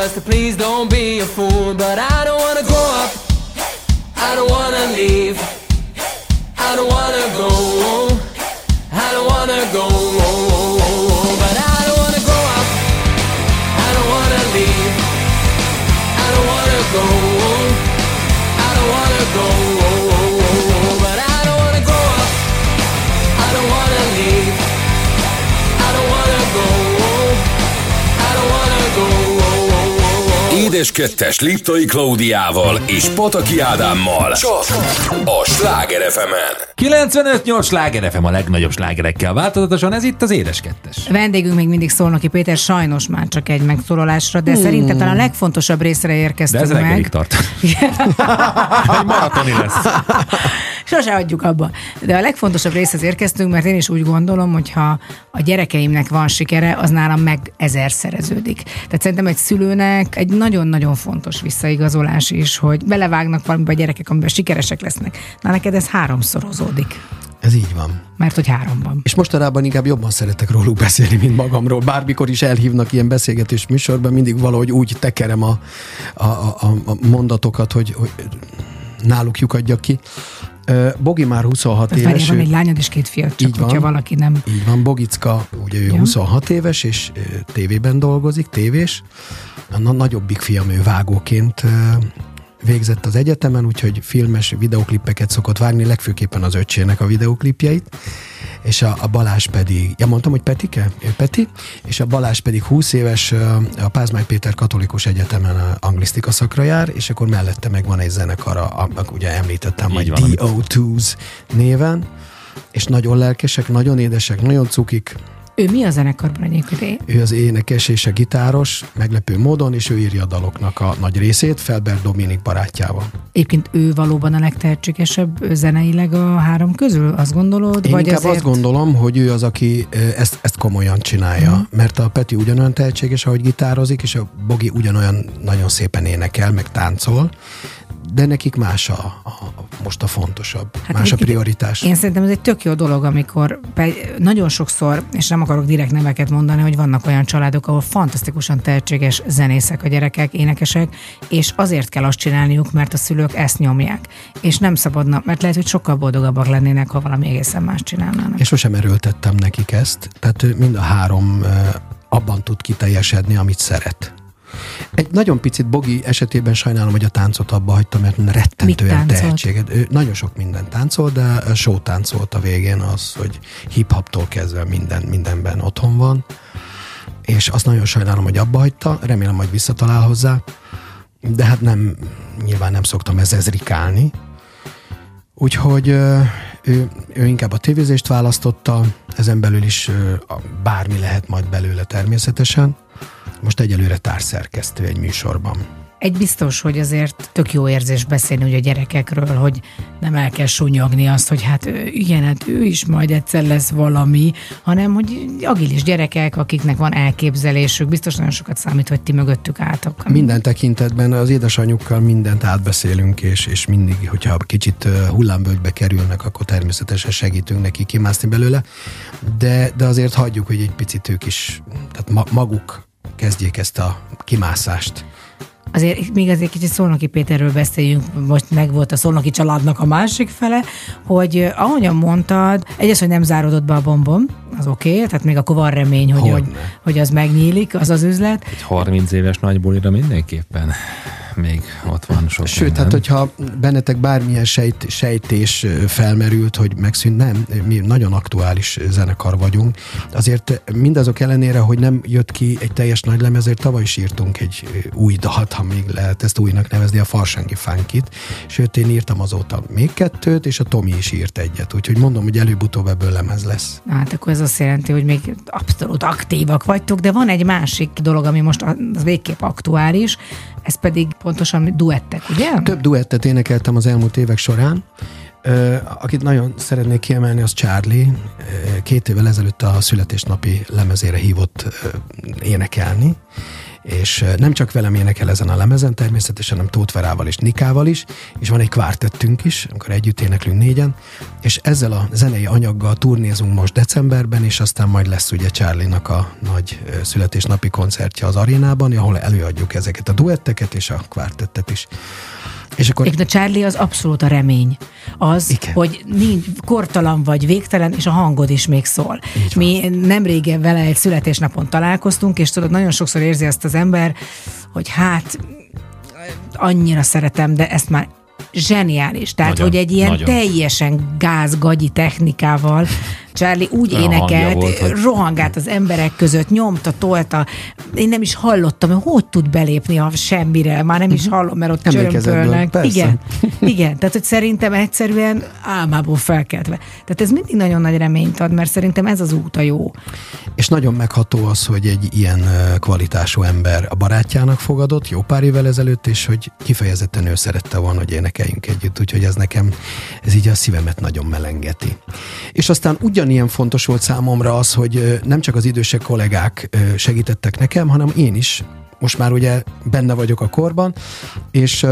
just to please don't be a fool. But I don't wanna grow up, I don't wanna leave, I don't wanna go, Édes kettes Liptai Klaudiával és Pataki Ádámmal. Csak a Sláger FM-en. 95-8 Sláger FM a legnagyobb slágerekkel változatosan, ez itt az édes kettes. Vendégünk még mindig Szolnoki Péter, sajnos már csak egy megszólalásra, de szerintem talán a legfontosabb részre De érkeztünk ez reggelig meg. tart. Egy maratoni lesz. Sose adjuk abba. De a legfontosabb részhez érkeztünk, mert én is úgy gondolom, hogy ha a gyerekeimnek van sikere, az nálam meg ezer szereződik. Tehát szerintem egy szülőnek egy nagyon-nagyon fontos visszaigazolás is, hogy belevágnak valamibe a gyerekek, amiben sikeresek lesznek. Na neked ez háromszorozódik, Ez így van. mert hogy háromban. És mostanában inkább jobban szeretek róluk beszélni, mint magamról. Bármikor is elhívnak ilyen beszélgetés műsorban, mindig valahogy úgy tekerem a, a, a, a mondatokat, hogy, hogy náluk lyukadjak ki. Bogi már 26 Tehát éves. van ő- egy lányod és két fiad, csak Így hogyha van. valaki nem... Így van, Bogicka, ugye ő Ja. ja. 26 éves, és tévében dolgozik, tévés. A na- nagyobbik fiam, ő vágóként végzett az egyetemen, úgyhogy filmes videoklippeket szokott vágni, legfőképpen az öcsének a videoklipjeit, és a, a Balázs pedig, ja mondtam, hogy Petike? Ő Peti, és a Balázs pedig 20 éves, a Pázmány Péter Katolikus Egyetemen a anglisztika szakra jár, és akkor mellette meg van egy zenekar, a, a, ugye említettem, amit- DO2s néven, és nagyon lelkesek, nagyon édesek, nagyon cukik. Ő mi a zenekarban egyébként? Ő az énekes és a gitáros, meglepő módon, és ő írja a daloknak a nagy részét, Felber Dominik barátjával. Egyébként ő valóban a legtehetségesebb zeneileg a három közül, azt gondolod? Én vagy inkább azért... azt gondolom, hogy ő az, aki ezt, ezt komolyan csinálja, Mhm. mert a Peti ugyanolyan tehetséges, ahogy gitározik, és a Bogi ugyanolyan nagyon szépen énekel, meg táncol, de nekik más a, a, most a fontosabb, hát más a prioritás. Én szerintem ez egy tök jó dolog, amikor nagyon sokszor, és nem akarok direkt neveket mondani, hogy vannak olyan családok, ahol fantasztikusan tehetséges zenészek a gyerekek, énekesek, és azért kell azt csinálniuk, mert a szülők ezt nyomják. És nem szabadna, mert lehet, hogy sokkal boldogabbak lennének, ha valami egészen más csinálnának. Én sosem erőltettem nekik ezt, tehát mind a három abban tud kiteljesedni, amit szeret. Egy nagyon picit Bogi esetében sajnálom, hogy a táncot abba hagyta, mert rettentően táncolt? tehetséget. Ő nagyon sok mindent táncol, de a show táncolt a végén az, hogy hip-hoptól kezdve minden, mindenben otthon van. És azt nagyon sajnálom, hogy abba hagyta, remélem, hogy visszatalál hozzá, de hát nem, nyilván nem szoktam ezzel zrikálni. Úgyhogy ő, ő inkább a tévézést választotta, ezen belül is bármi lehet majd belőle természetesen. Most egyelőre társszerkesztő egy műsorban. Egy biztos, hogy azért tök jó érzés beszélni ugye a gyerekekről, hogy nem el kell sunyogni azt, hogy hát ő, igen, hát ő is majd egyszer lesz valami, hanem hogy agilis gyerekek, akiknek van elképzelésük, biztos nagyon sokat számít, hogy ti mögöttük álltok. Minden tekintetben az édesanyjukkal mindent átbeszélünk, és, és mindig, hogyha kicsit hullámvölgybe kerülnek, akkor természetesen segítünk neki kimászni belőle, de, de azért hagyjuk, hogy egy picit ők is, tehát ma, maguk kezdjék ezt a kimászást. Azért még azért kicsit Szolnoki Péterről beszéljünk, most meg volt a Szolnoki családnak a másik fele, hogy eh, ahogyan mondtad, egyrészt, hogy nem záródott be a bombom, az oké, okay, tehát még akkor van remény, hogy, hogy, hogy az megnyílik, az az üzlet. Egy 30 éves nagy bulira mindenképpen még ott van sok Sőt, minden. hát hogyha bennetek bármilyen sejt, sejtés felmerült, hogy megszűnt, nem, mi nagyon aktuális zenekar vagyunk. Azért mindazok ellenére, hogy nem jött ki egy teljes nagy lemezért, tavaly is írtunk egy új dalt, ha még lehet ezt újnak nevezni, a Farsangi Funkit. Sőt, én írtam azóta még kettőt, és a Tomi is írt egyet. Úgyhogy mondom, hogy előbb-utóbb ebből lemez lesz. Na, Hát akkor ez azt jelenti, hogy még abszolút aktívak vagytok, de van egy másik dolog, ami most az végképp aktuális, ez pedig pontosan duettek, ugye? Több duettet énekeltem az elmúlt évek során. Akit nagyon szeretnék kiemelni, az Charlie. Két évvel ezelőtt a születésnapi lemezére hívott énekelni, és nem csak velem énekel ezen a lemezen, természetesen, hanem Tóth Verával és Nikával is, és van egy kvártettünk is, amikor együtt éneklünk négyen, és ezzel a zenei anyaggal turnézunk most decemberben, és aztán majd lesz ugye Charlie-nak a nagy születésnapi koncertje az arénában, ahol előadjuk ezeket a duetteket és a kvártettet is. És akkor Egyébként a Charlie az abszolút a remény. Az, Igen. hogy nincs, kortalan vagy, végtelen, és a hangod is még szól. Mi nem régen vele egy születésnapon találkoztunk, és tudod, nagyon sokszor érzi azt az ember, hogy hát annyira szeretem, de ezt már zseniális. Tehát, Nagyon, hogy egy ilyen nagyon. teljesen gázgagyi technikával Charlie úgy hangja énekelt, volt, hogy- rohangált az emberek között, nyomta, tolta. Én nem is hallottam, hogy hogy tud belépni a semmire. Már nem is hallom, mert ott Mhm. Csörömpölnek. Igen, igen, tehát hogy szerintem egyszerűen álmából felkeltve. Tehát ez mindig nagyon nagy reményt ad, mert szerintem ez az út a jó. És nagyon megható az, hogy egy ilyen kvalitású ember a barátjának fogadott jó pár évvel ezelőtt, és hogy kifejezetten ő szerette volna, hogy énekeljünk együtt, úgyhogy ez nekem, ez így a szívemet nagyon melengeti. És aztán ugyanilyen fontos volt számomra az, hogy nem csak az idősek kollégák segítettek nekem, hanem én is most már ugye benne vagyok a korban, és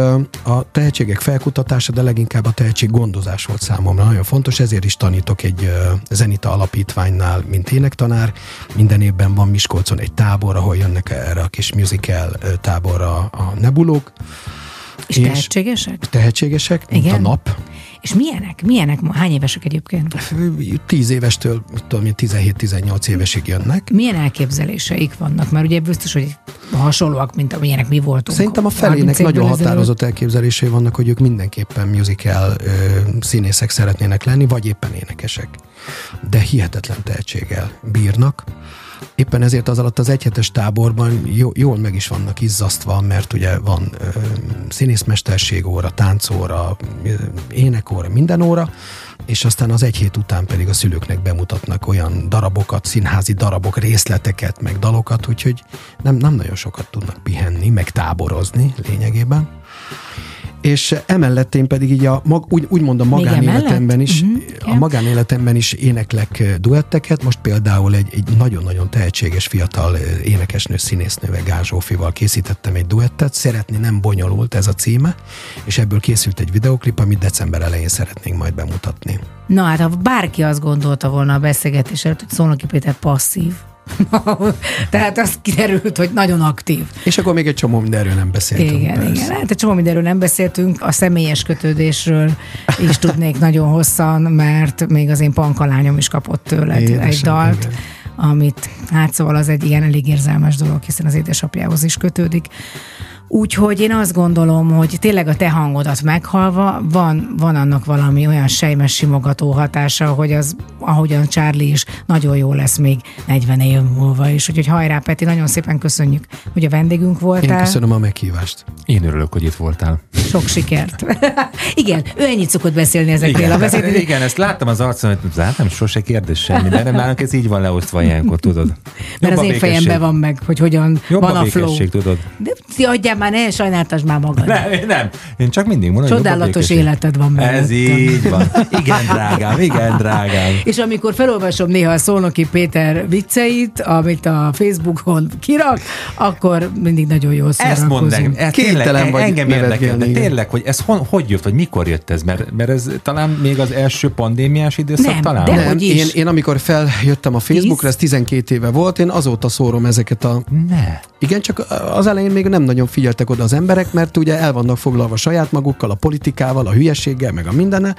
a tehetségek felkutatása, de leginkább a tehetség gondozás volt számomra nagyon fontos, ezért is tanítok egy Zenita alapítványnál, mint énektanár. Minden évben van Miskolcon egy tábor, ahol jönnek erre a kis musical táborra a nebulók. És, és tehetségesek? tehetségesek, mint Igen? a nap. És milyenek? Milyenek? Hány évesek egyébként? Tíz évestől, tudom én, 17-18 évesig jönnek. Milyen elképzeléseik vannak? Mert ugye biztos, hogy hasonlóak, mint amilyenek mi voltunk. Szerintem a 30 felének nagyon határozott elképzelései vannak, hogy ők mindenképpen musical ö, színészek szeretnének lenni, vagy éppen énekesek. De hihetetlen tehetséggel bírnak. Éppen ezért az alatt az egyhetes táborban jó, jól meg is vannak izzasztva, mert ugye van ö, színészmesterség óra, táncóra, ö, énekóra, minden óra, és aztán az egy hét után pedig a szülőknek bemutatnak olyan darabokat, színházi darabok, részleteket, meg dalokat, úgyhogy nem, nem nagyon sokat tudnak pihenni, meg táborozni lényegében. És emellett én pedig így a, mag, úgy, úgymond a Még magánéletemben is, Mhm, a magánéletemben is éneklek duetteket. Most például egy, egy nagyon-nagyon tehetséges fiatal énekesnő, színésznővel, Gál Zsófival készítettem egy duettet. Szeretni nem bonyolult ez a címe, és ebből készült egy videoklip, amit december elején szeretnénk majd bemutatni. Na hát, ha bárki azt gondolta volna a beszélgetés előtt, hogy Szónoki Péter passzív, tehát az kiderült, hogy nagyon aktív. És akkor még egy csomó mindenről nem beszéltünk. Igen, persze. igen. Hát egy csomó mindenről nem beszéltünk, a személyes kötődésről is tudnék nagyon hosszan, mert még az én pankalányom is kapott tőled Édesem, egy dalt, igen. amit, hát szóval az egy igen elég érzelmes dolog, hiszen az édesapjához is kötődik. Úgyhogy én azt gondolom, hogy tényleg a te hangodat meghalva van, van annak valami olyan sejmes simogató hatása, hogy az, ahogyan Charlie is, nagyon jó lesz még 40 év múlva is. Úgyhogy hajrá, Peti, nagyon szépen köszönjük, hogy a vendégünk Én voltál. köszönöm a meghívást. Én örülök, hogy itt voltál. Sok sikert. igen, ő ennyit szokott beszélni ezekről a Igen, beszédről. igen, ezt láttam az arcon, hogy láttam, sose kérdés semmi, de nem nálunk ez így van leosztva ilyenkor, tudod. Mert Jobb az én fejemben van meg, hogy hogyan Jobb van a a flow. békesség, tudod. De ti adjál már, ne sajnáltasd már magad. Nem, én nem. Én csak mindig mondom, Csodálatos életed van Ez mellettem. így van. Igen, drágám, igen, drágám. És amikor felolvasom néha a Szolnoki Péter vicceit, amit a Facebookon kirak, akkor mindig nagyon jól Ezt mondd nekem, szórakozunk. ez tényleg, vagy engem érdekel, de tényleg, hogy ez hon, hogy jött, vagy mikor jött ez, mert, mert ez talán még az első pandémiás időszak Nem, talán? de Nem, én, én amikor feljöttem a Facebookra, ez 12 éve volt, én azóta szórom ezeket a... Ne. Igen, csak az elején még nem nagyon figyeltek oda az emberek, mert ugye el vannak foglalva saját magukkal, a politikával, a hülyességgel, meg a mindenne.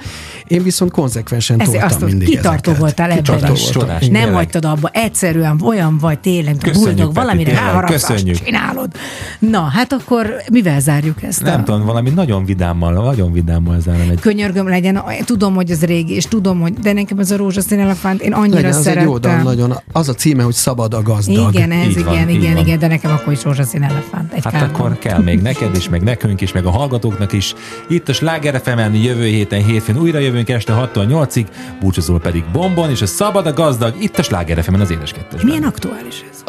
Én viszont konzekvensen Ezért toltam azt mindig kitartó ezeket. voltál ebben Kitartó is. voltam. Nem Tényleg. hagytad abba, egyszerűen olyan vagy tényleg, buldog, valamire ráharapsz, csinálod. Na, hát akkor mivel zárjuk ezt? Nem a... tudom, valami nagyon vidámmal, nagyon vidámmal zárom egy könyörgöm legyen, tudom, hogy ez régi, és tudom, hogy de nekem ez a rózsaszín elefánt, én annyira Legyen, az egy szerettem. jó dal, nagyon. Az a címe, hogy Szabad a gazdag. Igen, ez, Így van, igen, így igen, van. igen, de nekem akkor is rózsaszín elefánt. Egy Hát kárban. akkor kell még neked is, meg nekünk is, meg a hallgatóknak is. Itt a Sláger fm jövő héten hétfőn újra jövünk este 6-tól 8-ig, búcsúzól pedig Bombon, és a Szabad a Gazdag itt a Sláger fm az édes kettesben. Milyen aktuális ez?